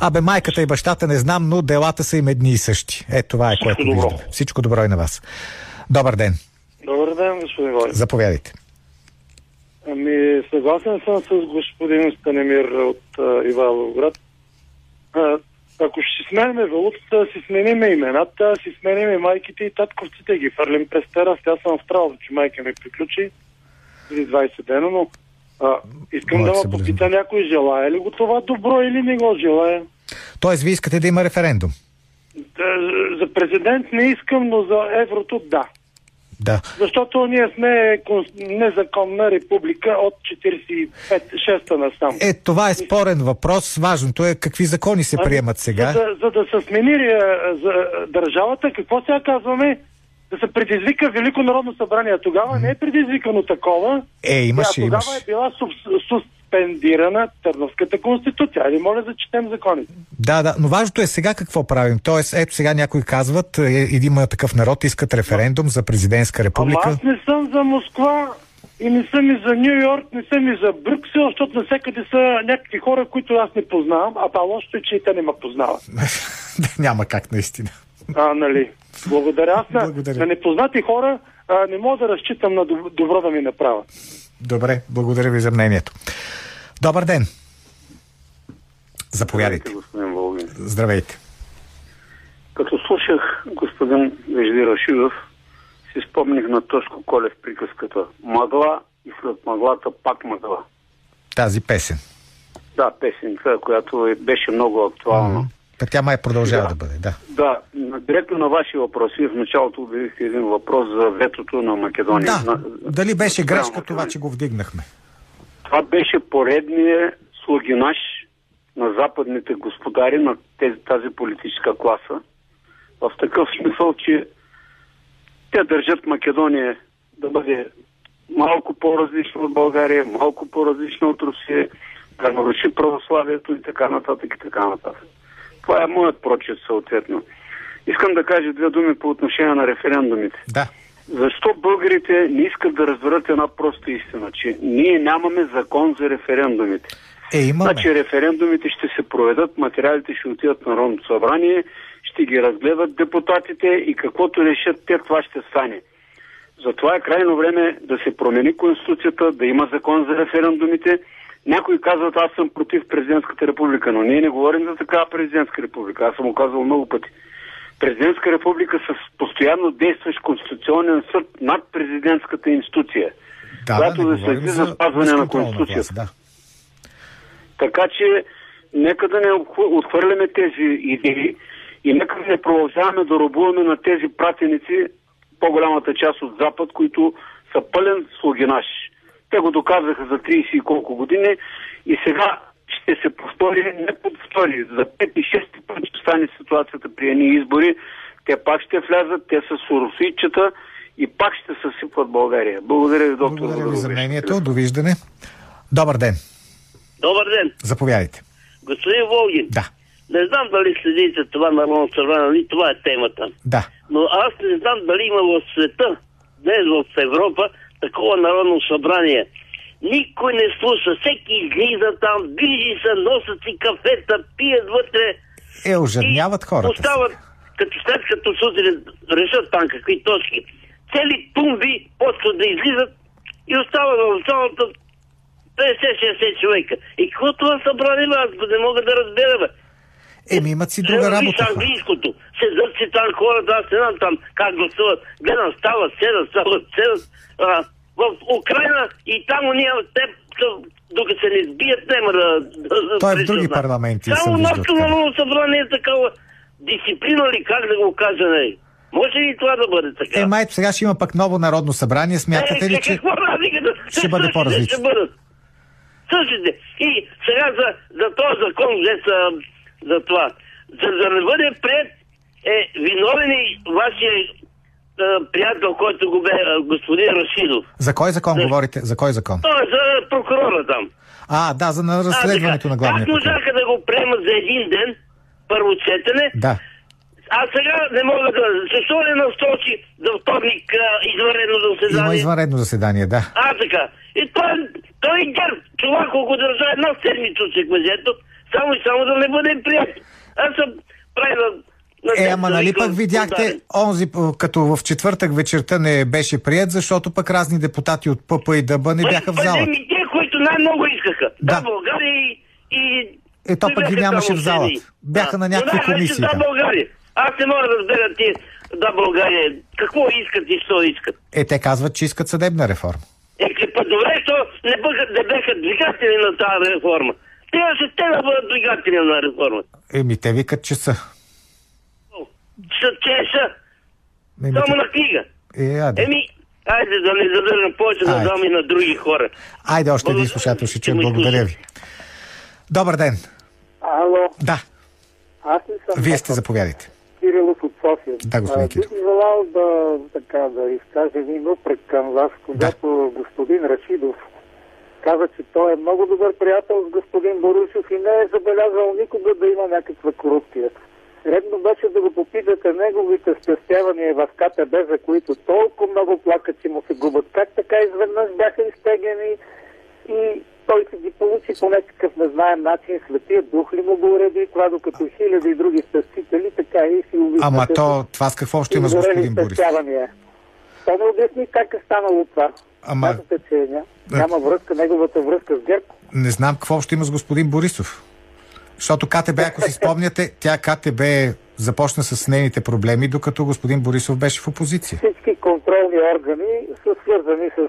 Абе, майката и бащата не знам, но делата са им едни и същи. Е, това е Всичко което добро. виждаме. Всичко добро и на вас. Добър ден. Добър ден, господин Войн. Заповядайте. Ами, съгласен съм с господин Станемир от а, Ивайловград. А, ако ще сменяме валутата, си смениме имената, си смениме майките и татковците, ги фърлим през терас. Аз съм в траур, че майка ми приключи преди 20 дена, но а, искам Моят да ме попита някой, желая ли го това добро или не го желая. Тоест, вие искате да има референдум? Да, за президент не искам, но за еврото да. Да. Защото ние сме кон- незаконна република от 45-6-та насам. Е, това е спорен въпрос. Важното е какви закони се Ами, приемат сега. За, да- за да се смени е, за държавата, какво сега казваме? Да се предизвика Велико народно събрание. Тогава не е предизвикано такова. Е, имаше, а тогава имаше. е била суспендирана Търновската конституция. Айде, моля да четем законите. Да, да, но важното е сега какво правим. Тоест, ето сега някои казват, е, има такъв народ, искат референдум за президентска Ама република. аз не съм за Москва и не съм и за Нью Йорк, не съм и за Брюксел, защото навсякъде са някакви хора, които аз не познавам, а па лошото е, че и те не ме познават. Няма как наистина. А, нали? Благодаря. Аз на, Благодаря. на непознати хора а, не мога да разчитам на доб- добро да ми направят. Добре, благодаря ви за мнението. Добър ден. Заповядайте. господин Волгин. Здравейте. Като слушах господин Вежди Рашидов, си спомних на Тошко Колев приказката. Мъгла и след мъглата пак мъгла. Тази песен. Да, песенка, която е, беше много актуална. Та тя май продължава Да. да бъде, да. Да, директно на вашия въпрос. Вие в началото обявихте един въпрос за ветото на Македония. Да, На- дали беше грешка това, че го вдигнахме? Това беше поредният слугинаш на западните господари на тези, тази политическа класа. В такъв смисъл, че те държат Македония да бъде малко по-различна от България, малко по-различна от Русия, да наруши православието и така нататък и така нататък. Това е моят прочет съответно. Искам да кажа две думи по отношение на референдумите. Да. Защо българите не искат да разберат една проста истина, че ние нямаме закон за референдумите. Е, имаме. Значи референдумите ще се проведат, материалите ще отидат на Народното събрание, ще ги разгледат депутатите и каквото решат те, това ще стане. Затова е крайно време да се промени Конституцията, да има закон за референдумите. Някои казват, аз съм против президентската република, но ние не говорим за такава президентска република. Аз съм го казвал много пъти. Президентска република с постоянно действащ конституционен съд над президентската институция, Да, която да говорим следи за спазване на Конституцията. Да. Така че нека да не отхв- отхвърляме тези идеи и нека да не продължаваме да робуваме на тези пратеници, по-голямата част от Запад, които са пълен слугинаш. Те го доказаха за 30 и колко години и сега ще се повтори, не повтори, за 5 и 6 път ще стане ситуацията при едни избори. Те пак ще влязат, те са суросичета и пак ще съсипват България. Благодаря ви, доктор. Благодаря ви за мнението. Довиждане. Добър ден. Добър ден, Заповядайте. господин Волгин. Да. Не знам дали следите това Народно събрание, нали това е темата. Да. Но аз не знам дали има в света, днес в Европа, такова Народно събрание. Никой не слуша, всеки излиза там, движи се, носят си кафета, пият вътре. Е, ожадняват и хората. Остават, като след като сутрин решат там какви точки. Цели тумби почват да излизат и остават в залата 50-60 човека. И какво това събрание, аз не мога да разбера, бе. Еми, имат си друга Виж работа. хората. английското. Си там хората, аз не знам там как гласуват. Гледам, стават, седат, стават, седат. А, в Украина и там уния, те, са- докато се не сбият, няма да... Той е в други парламенти Само нашето народно събрание е такава дисциплина ли, как да го кажа, не? Може ли това да бъде така? Е, май сега ще има пък ново народно събрание. Смятате Е, ли, че... какво разликата? ще бъде по-различно? Ще бъдат. Същите. И сега за, за този закон, за, за, за това, за да не бъде пред, е виновен и вашия е, приятел, който го бе, е, господин Рашидов. За кой закон Да. говорите? За кой закон? Той е за прокурора там. А, да, за на разследването А, на главния Как прокурор. можаха да го приемат за един ден, първо четене, Да. а сега не мога да... Защо не насточи за вторник извънредно заседание? Има извънредно заседание, да. А, така. И той, той е герб. Това го държа една седмица от секвазето, само и само да не бъде прият. Аз съм правил... на Е, ама да нали пък видяхте, онзи, като в четвъртък вечерта не беше прият, защото пък разни депутати от ПП и ДБ не бяха в залата. Ми, те, които най-много искаха. Да. Да, България и... и Е, то пък ги бяха нямаше в залата. седи. Бяха на Но някакви комисии Да. България. Аз не мога да разбера ти да България. Какво искат и що искат. Е, те казват, че искат съдебна реформа. Е, па добре, що не, бъха, не беха двигатели на тази реформа. Трябваше те да бъдат двигатели на реформа. Еми, те викат, че са. Са, че са. Еми, Само те- на книга. Е, аде. Еми, айде да не задържам повече да дам и на други хора. Айде, още един слушател ще чуем. Благодаря ви. Добър ден. Ало, Да, аз не съм. вие сте заповядайте. Кирилов от София. Да, господин А, Киров. Бих желал да, така, да изкажа един упрек към вас, когато господин Рашидов каза, че той е много добър приятел с господин Борисов и не е забелязал никога да има някаква корупция. Редно беше да го попитате неговите спестявания в КТБ, за които толкова много плака, че му се губят. Как така изведнъж бяха изтегени и той се ги получи по някакъв незнаем начин. Светия дух ли му го уреди това, докато хиляди други спестители, така и си увиждате. Ама то, това с какво ще има с господин Борисов? спестявания. То не обясни как е станало това. Ама- Смятате, че ня... няма връзка, неговата връзка с ГЕРБ. Не знам какво ще има с господин Борисов. Защото КТБ, ако си спомняте, тя КТБ започна с нейните проблеми, докато господин Борисов беше в опозиция. Всички контролни органи са свързани с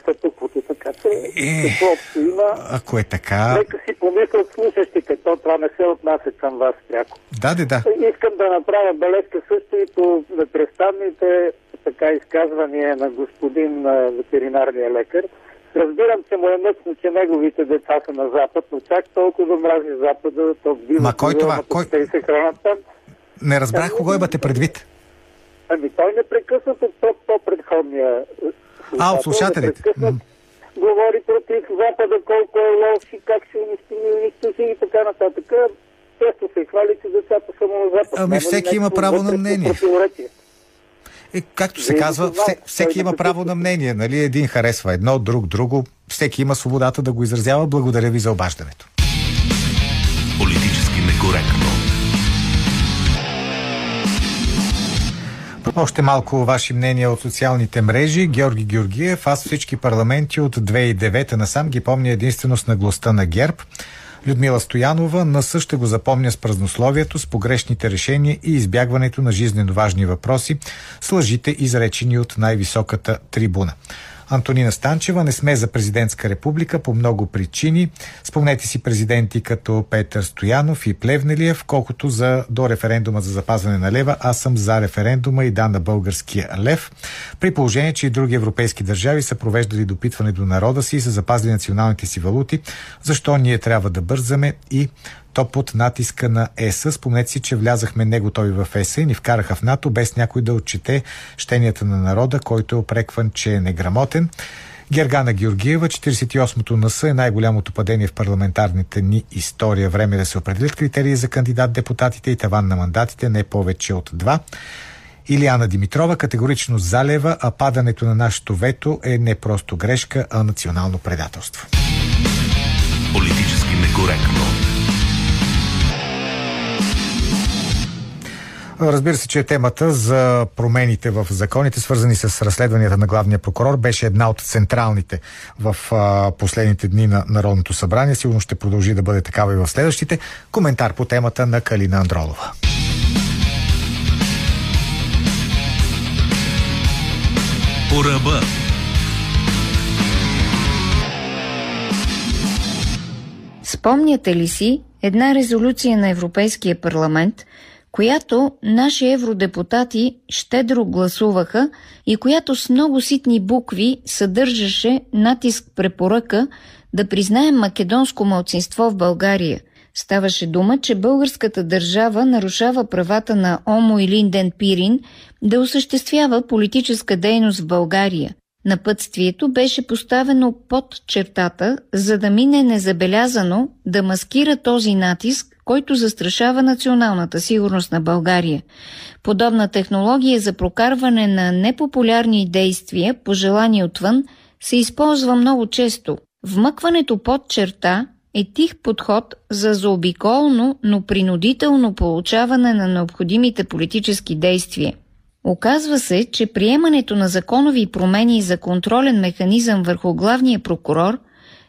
статуквото, така че Е. какво общо има. Ако е така... Нека си помислят слушащите, то това не се отнася към вас пряко. Да, да, да. Искам да направя бележка също и по непрестанните така изказвания на господин а, ветеринарния лекар. Разбирам, че му е мъчно, че неговите деца са на Запад, но чак толкова мрази Запада, то бива Ма кой това? Кой? Се хранат там. Не разбрах кого имате предвид. Ами той непрекъснато по, по предходния е, А, от слушателите. Говори против Запада, колко е лош и как ще унищи, унищожи и така нататък. Често се хвали, че децата са на Запад. Ами всеки има право на мнение. противоречие? Е, както се Вие казва, все, всеки има право на мнение. Нали? Един харесва едно, друг друго. Всеки има свободата да го изразява. Благодаря ви за обаждането. Политически некоректно. Още малко ваши мнения от социалните мрежи. Георги Георгиев, аз всички парламенти от 2009 насам ги помня единствено с наглостта на ГЕРБ. Людмила Стоянова НАСА ще го запомня с празнословието, с погрешните решения и избягването на жизненно важни въпроси, с лъжите изречени от най-високата трибуна. Антонина Станчева, не сме за президентска република по много причини. Спомнете си президенти като Петър Стоянов и Плевнелиев, колкото за до референдума за запазване на лева, аз съм за референдума и да на българския лев. При положение, че и други европейски държави са провеждали допитване до народа си и са запазили националните си валути, защо ние трябва да бързаме и то под натиска на ЕС. Спомнете си, че влязахме не готови в ЕС и ни вкараха в НАТО, без някой да отчете щенията на народа, който е опрекван, че е неграмотен. Гергана Георгиева, 48-то НС е най-голямото падение в парламентарните ни история. Време е да се определят критерии за кандидат-депутатите и таван на мандатите не повече от два. Илияна Димитрова категорично залева, а падането на нашето вето е не просто грешка, а национално предателство. Политически некоректно. Разбира се, че темата за промените в законите, свързани с разследванията на главния прокурор, беше една от централните в последните дни на Народното събрание. Сигурно ще продължи да бъде такава и в следващите. Коментар по темата на Калина Андролова. По ръба. Спомняте ли си една резолюция на Европейския парламент, която наши евродепутати щедро гласуваха и която с много ситни букви съдържаше натиск препоръка да признаем македонско малцинство в България. Ставаше дума, че българската държава нарушава правата на Омо и Линден Пирин да осъществява политическа дейност в България. Напътствието беше поставено под чертата, за да мине незабелязано да маскира този натиск, който застрашава националната сигурност на България. Подобна технология за прокарване на непопулярни действия, пожелани отвън, се използва много често. Вмъкването под черта е тих подход за заобиколно, но принудително получаване на необходимите политически действия. Оказва се, че приемането на законови промени за контролен механизъм върху главния прокурор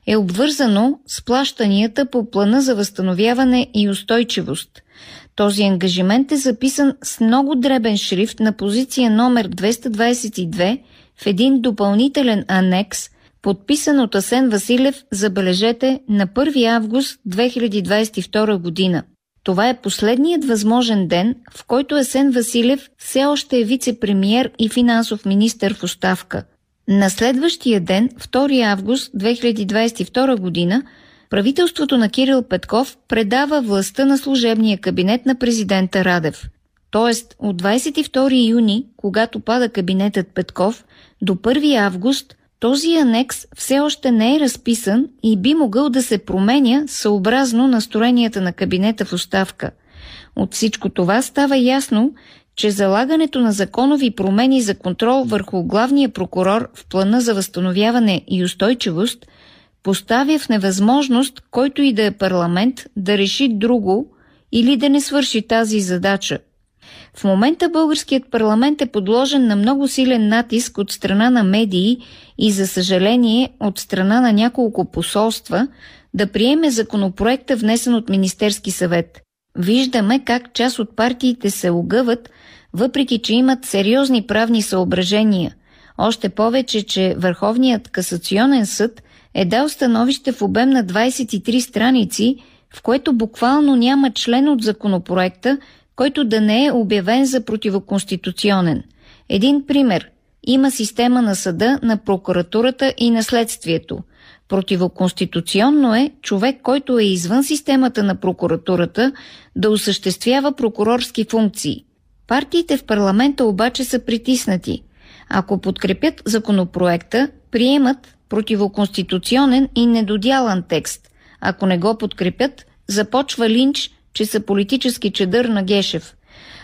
е обвързано с плащанията по плана за възстановяване и устойчивост. Този ангажимент е записан с много дребен шрифт на позиция номер 222 в един допълнителен анекс, подписан от Асен Василев, забележете, на 1 август 2022 година. Това е последният възможен ден, в който Есен Василев все още е вице-премьер и финансов министр в оставка. На следващия ден, 2 август 2022 година, правителството на Кирил Петков предава властта на служебния кабинет на президента Радев. т.е. от 22 юни, когато пада кабинетът Петков, до 1 август този анекс все още не е разписан и би могъл да се променя съобразно настроенията на кабинета в оставка. От всичко това става ясно, че залагането на законови промени за контрол върху главния прокурор в плана за възстановяване и устойчивост поставя в невъзможност който и да е парламент да реши друго или да не свърши тази задача. В момента българският парламент е подложен на много силен натиск от страна на медии и за съжаление от страна на няколко посолства да приеме законопроекта внесен от Министерски съвет. Виждаме как част от партиите се огъват, въпреки че имат сериозни правни съображения. Още повече, че Върховният касационен съд е дал становище в обем на 23 страници, в което буквално няма член от законопроекта, който да не е обявен за противоконституционен. Един пример. Има система на съда, на прокуратурата и на следствието. Противоконституционно е човек, който е извън системата на прокуратурата, да осъществява прокурорски функции. Партиите в парламента обаче са притиснати. Ако подкрепят законопроекта, приемат противоконституционен и недодялан текст. Ако не го подкрепят, започва линч, че са политически чедър на Гешев.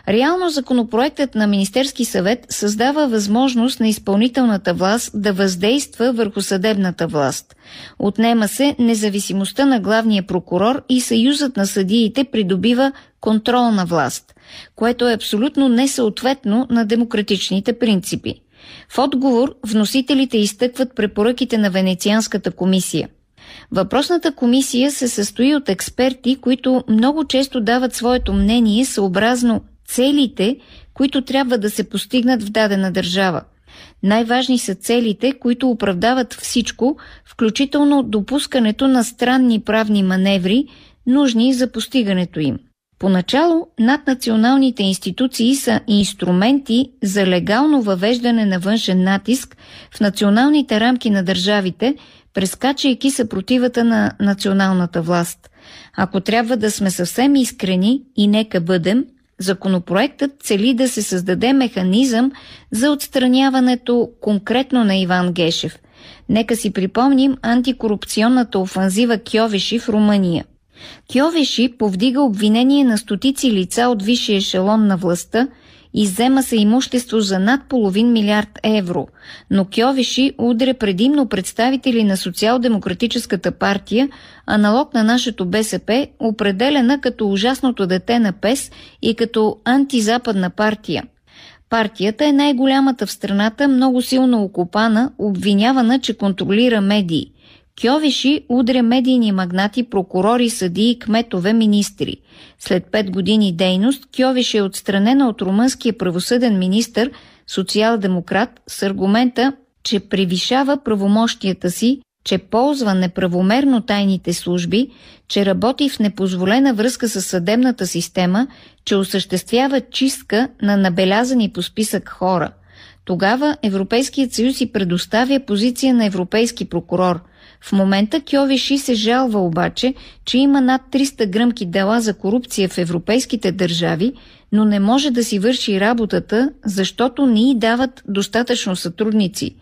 Реално законопроектът на Министерски съвет създава възможност на изпълнителната власт да въздейства върху съдебната власт. Отнема се независимостта на главния прокурор и съюзът на съдиите придобива контролна власт, което е абсолютно несъответно на демократичните принципи. В отговор вносителите изтъкват препоръките на Венецианската комисия. Въпросната комисия се състои от експерти, които много често дават своето мнение съобразно целите, които трябва да се постигнат в дадена държава. Най-важни са целите, които оправдават всичко, включително допускането на странни правни маневри, нужни за постигането им. Поначало наднационалните институции са инструменти за легално въвеждане на външен натиск в националните рамки на държавите, прескачайки съпротивата на националната власт. Ако трябва да сме съвсем искрени и нека бъдем, Законопроектът цели да се създаде механизъм за отстраняването конкретно на Иван Гешев. Нека си припомним антикорупционната офанзива Кьовеши в Румъния. Кьовеши повдига обвинение на стотици лица от висшия ешелон на властта Иззема се имущество за над половин милиард евро, но Кьовиши удря предимно представители на Социал-демократическата партия, аналог на нашето БСП, определена като ужасното дете на ПЕС и като антизападна партия. Партията е най-голямата в страната, много силно окупана, обвинявана, че контролира медии – Кьовеши удря медийни магнати, прокурори, съдии, кметове, министри. След пет години дейност Кьовеши е отстранена от румънския правосъден министр, социал-демократ, с аргумента, че превишава правомощията си, че ползва неправомерно тайните служби, че работи в непозволена връзка с съдебната система, че осъществява чистка на набелязани по списък хора. Тогава Европейският съюз и предоставя позиция на европейски прокурор – в момента Кьовиши се жалва обаче, че има над 300 гръмки дела за корупция в европейските държави, но не може да си върши работата, защото не й дават достатъчно сътрудници.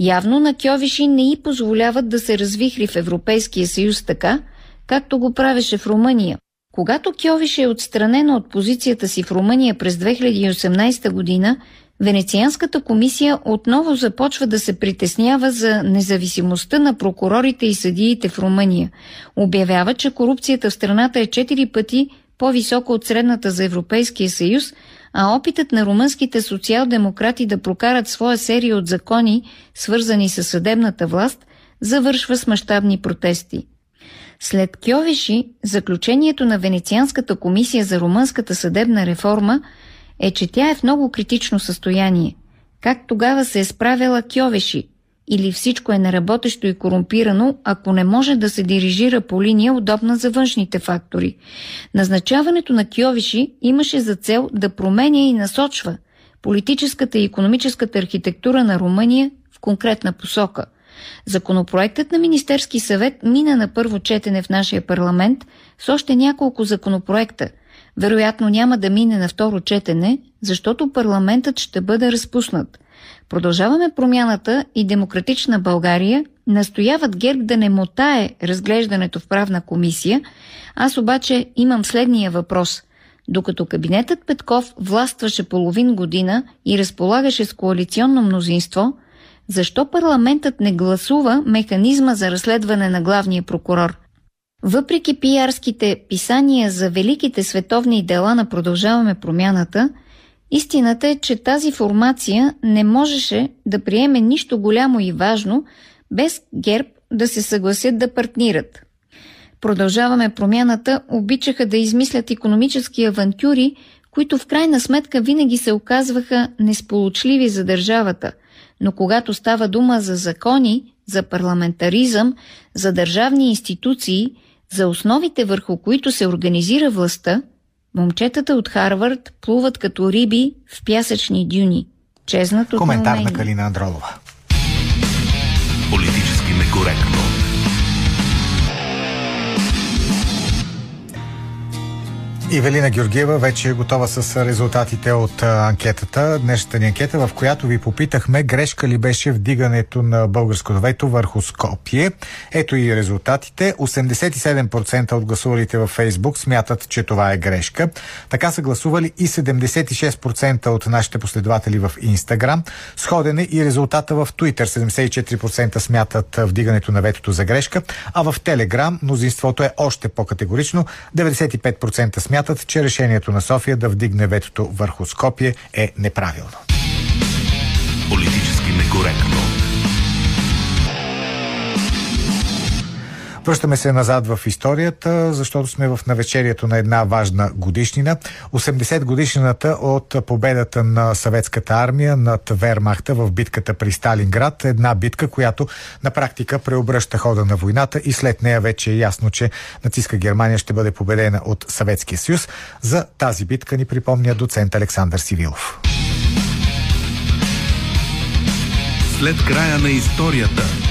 Явно на Кьовиши не й позволяват да се развихри в Европейския съюз така, както го правеше в Румъния. Когато Кьовиш е отстранена от позицията си в Румъния през 2018 година, Венецианската комисия отново започва да се притеснява за независимостта на прокурорите и съдиите в Румъния. Обявява, че корупцията в страната е 4 пъти по-висока от средната за Европейския съюз, а опитът на румънските социал-демократи да прокарат своя серия от закони, свързани с съдебната власт, завършва с мащабни протести. След Кьовиши, заключението на Венецианската комисия за румънската съдебна реформа – е, че тя е в много критично състояние. Как тогава се е справила Кьовеши? Или всичко е неработещо и корумпирано, ако не може да се дирижира по линия удобна за външните фактори? Назначаването на Кьовеши имаше за цел да променя и насочва политическата и економическата архитектура на Румъния в конкретна посока. Законопроектът на Министерски съвет мина на първо четене в нашия парламент с още няколко законопроекта – вероятно няма да мине на второ четене, защото парламентът ще бъде разпуснат. Продължаваме промяната и Демократична България настояват ГЕРБ да не мотае разглеждането в правна комисия. Аз обаче имам следния въпрос. Докато кабинетът Петков властваше половин година и разполагаше с коалиционно мнозинство, защо парламентът не гласува механизма за разследване на главния прокурор? Въпреки пиарските писания за великите световни дела на Продължаваме промяната, истината е, че тази формация не можеше да приеме нищо голямо и важно, без ГЕРБ да се съгласят да партнират. Продължаваме промяната, обичаха да измислят економически авантюри, които в крайна сметка винаги се оказваха несполучливи за държавата, но когато става дума за закони, за парламентаризъм, за държавни институции, за основите върху които се организира властта, момчетата от Харвард плуват като риби в пясъчни дюни. Чезнат от Коментар на Калина Андролова. Политически некоректно. Ивелина Георгиева вече е готова с резултатите от анкетата. Днешната ни анкета, в която ви попитахме грешка ли беше вдигането на българското вето върху Скопие. Ето и резултатите. 87% от гласувалите във Фейсбук смятат, че това е грешка. Така са гласували и 76% от нашите последователи в Инстаграм. Сходен е и резултата в Twitter. 74% смятат вдигането на ветото за грешка, а в Телеграм мнозинството е още по-категорично. 95% смятат смятат, че решението на София да вдигне ветото върху Скопие е неправилно. Политически некоректно. Връщаме се назад в историята, защото сме в навечерието на една важна годишнина. 80 годишнината от победата на съветската армия над Вермахта в битката при Сталинград. Една битка, която на практика преобръща хода на войната и след нея вече е ясно, че нацистска Германия ще бъде победена от Съветския съюз. За тази битка ни припомня доцент Александър Сивилов. След края на историята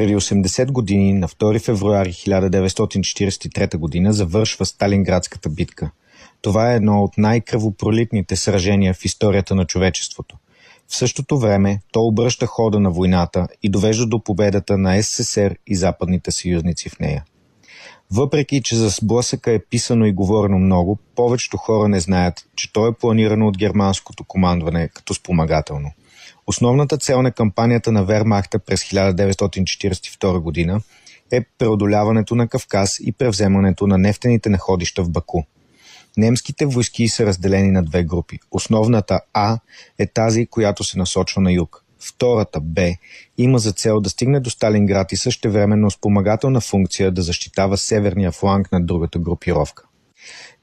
Преди 80 години, на 2 февруари 1943 г. завършва Сталинградската битка. Това е едно от най-кръвопролитните сражения в историята на човечеството. В същото време то обръща хода на войната и довежда до победата на СССР и западните съюзници в нея. Въпреки, че за сблъсъка е писано и говорено много, повечето хора не знаят, че то е планирано от германското командване като спомагателно. Основната цел на кампанията на Вермахта през 1942 година е преодоляването на Кавказ и превземането на нефтените находища в Баку. Немските войски са разделени на две групи. Основната А е тази, която се насочва на юг. Втората Б има за цел да стигне до Сталинград и същевременно спомагателна функция да защитава северния фланг на другата групировка.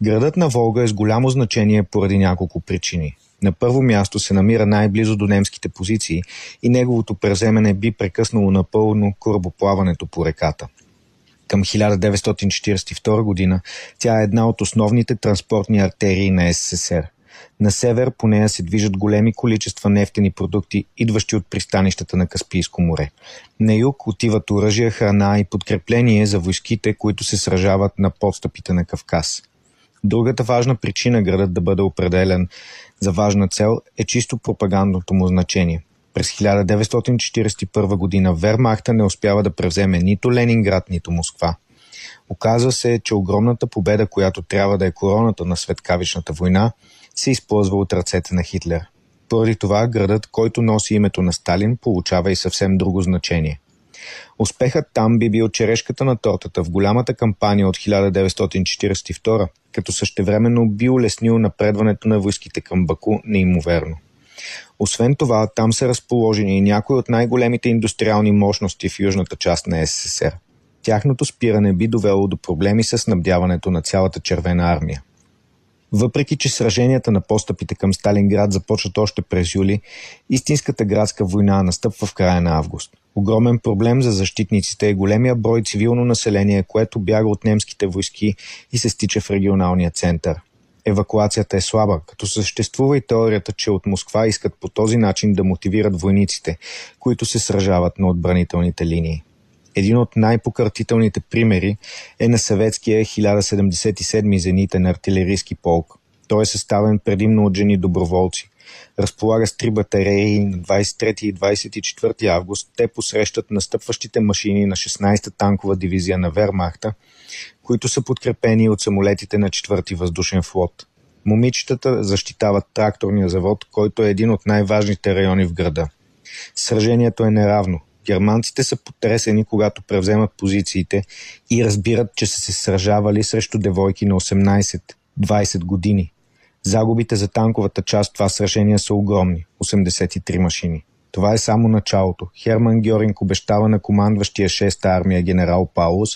Градът на Волга е с голямо значение поради няколко причини. На първо място се намира най-близо до немските позиции и неговото преземане би прекъснало напълно корабоплаването по реката. Към 1942 година тя е една от основните транспортни артерии на СССР. На север по нея се движат големи количества нефтени продукти, идващи от пристанищата на Каспийско море. На юг отиват оръжия, храна и подкрепление за войските, които се сражават на подстъпите на Кавказ. Другата важна причина градът да бъде определен за важна цел е чисто пропагандното му значение. През 1941 година Вермахта не успява да превземе нито Ленинград, нито Москва. Оказва се, че огромната победа, която трябва да е короната на светкавичната война, се използва от ръцете на Хитлер. Поради това градът, който носи името на Сталин, получава и съвсем друго значение. Успехът там би бил черешката на тортата в голямата кампания от 1942, като същевременно би улеснил напредването на войските към Баку неимоверно. Освен това, там са разположени и някои от най-големите индустриални мощности в южната част на СССР. Тяхното спиране би довело до проблеми с снабдяването на цялата червена армия. Въпреки, че сраженията на постъпите към Сталинград започват още през юли, истинската градска война настъпва в края на август. Огромен проблем за защитниците е големия брой цивилно население, което бяга от немските войски и се стича в регионалния център. Евакуацията е слаба, като съществува и теорията, че от Москва искат по този начин да мотивират войниците, които се сражават на отбранителните линии. Един от най-пократителните примери е на съветския 1077 зенитен артилерийски полк. Той е съставен предимно от жени доброволци. Разполага с три батареи на 23 и 24 август. Те посрещат настъпващите машини на 16-та танкова дивизия на Вермахта, които са подкрепени от самолетите на 4-ти въздушен флот. Момичетата защитават тракторния завод, който е един от най-важните райони в града. Сражението е неравно. Германците са потресени, когато превземат позициите и разбират, че са се сражавали срещу девойки на 18-20 години. Загубите за танковата част това сражение са огромни – 83 машини. Това е само началото. Херман Гьоринг обещава на командващия 6-та армия генерал Паулус,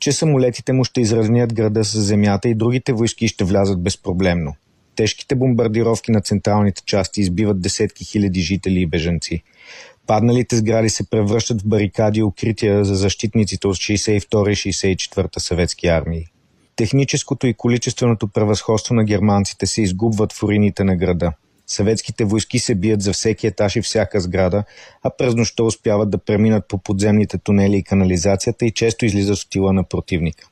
че самолетите му ще изравнят града с земята и другите войски ще влязат безпроблемно. Тежките бомбардировки на централните части избиват десетки хиляди жители и бежанци. Падналите сгради се превръщат в барикади и укрития за защитниците от 62 и 64 съветски армии. Техническото и количественото превъзходство на германците се изгубват в урините на града. Съветските войски се бият за всеки етаж и всяка сграда, а през нощта успяват да преминат по подземните тунели и канализацията и често излизат в тила на противника.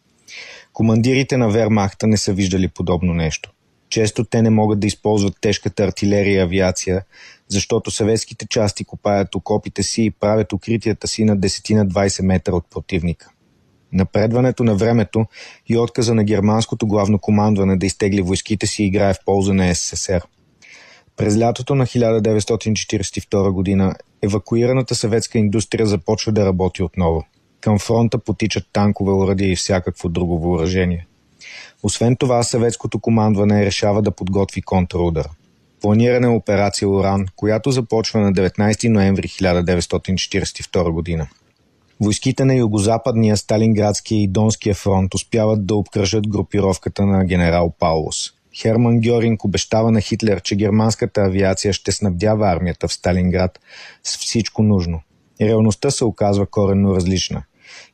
Командирите на Вермахта не са виждали подобно нещо. Често те не могат да използват тежката артилерия и авиация, защото съветските части копаят окопите си и правят укритията си на 10 на 20 метра от противника. Напредването на времето и отказа на германското главно командване да изтегли войските си играе в полза на СССР. През лятото на 1942 година евакуираната съветска индустрия започва да работи отново. Към фронта потичат танкове, оръдия и всякакво друго въоръжение. Освен това, съветското командване решава да подготви контрудар. Планиране е операция Оран, която започва на 19 ноември 1942 година. Войските на югозападния Сталинградския и Донския фронт успяват да обкръжат групировката на генерал Паулус. Херман Гьоринг обещава на Хитлер, че германската авиация ще снабдява армията в Сталинград с всичко нужно. Реалността се оказва коренно различна.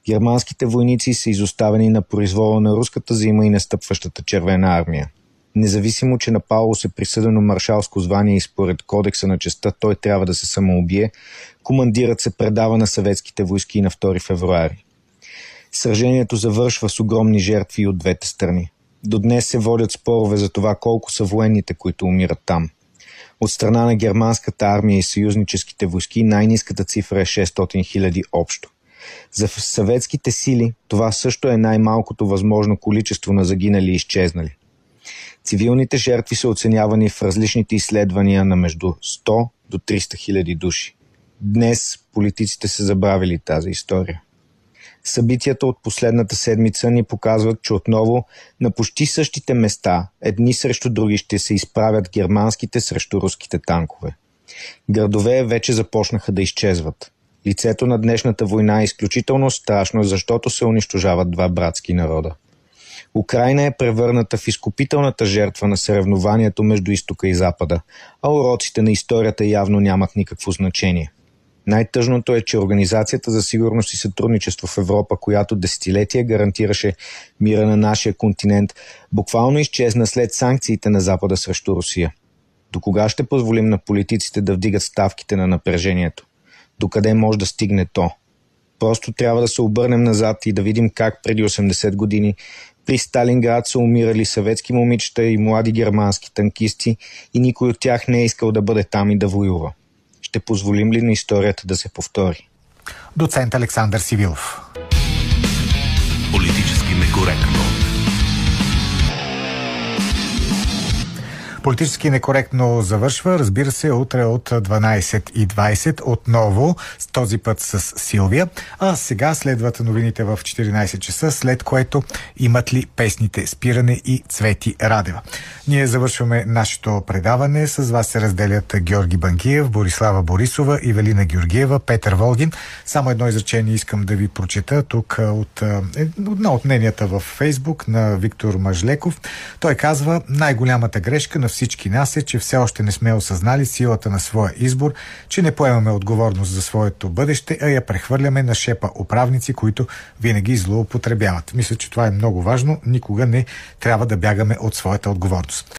Германските войници са изоставени на произвола на руската зима и настъпващата червена армия. Независимо, че на Паулус е присъдено маршалско звание и според кодекса на честа той трябва да се самоубие, командирът се предава на съветските войски на 2 февруари. Сражението завършва с огромни жертви от двете страни. До днес се водят спорове за това колко са военните, които умират там. От страна на германската армия и съюзническите войски най-низката цифра е 600 000 общо. За съветските сили това също е най-малкото възможно количество на загинали и изчезнали. Цивилните жертви са оценявани в различните изследвания на между 100 до 300 хиляди души. Днес политиците са забравили тази история. Събитията от последната седмица ни показват, че отново на почти същите места едни срещу други ще се изправят германските срещу руските танкове. Градове вече започнаха да изчезват. Лицето на днешната война е изключително страшно, защото се унищожават два братски народа. Украина е превърната в изкупителната жертва на съревнованието между изтока и запада, а уроците на историята явно нямат никакво значение. Най-тъжното е, че Организацията за сигурност и сътрудничество в Европа, която десетилетия гарантираше мира на нашия континент, буквално изчезна след санкциите на Запада срещу Русия. До кога ще позволим на политиците да вдигат ставките на напрежението? Докъде може да стигне то? Просто трябва да се обърнем назад и да видим как преди 80 години при Сталинград са умирали съветски момичета и млади германски танкисти и никой от тях не е искал да бъде там и да воюва. Ще позволим ли на историята да се повтори? Доцент Александър Сивилов. Политически некоректно. Политически некоректно завършва, разбира се, утре от 12.20 отново, с този път с Силвия. А сега следват новините в 14 часа, след което имат ли песните Спиране и Цвети Радева. Ние завършваме нашето предаване. С вас се разделят Георги Банкиев, Борислава Борисова, Ивелина Георгиева, Петър Волгин. Само едно изречение искам да ви прочета тук от едно от мненията в Фейсбук на Виктор Мажлеков. Той казва, най-голямата грешка на всички нас е, че все още не сме осъзнали силата на своя избор, че не поемаме отговорност за своето бъдеще, а я прехвърляме на шепа управници, които винаги злоупотребяват. Мисля, че това е много важно. Никога не трябва да бягаме от своята отговорност.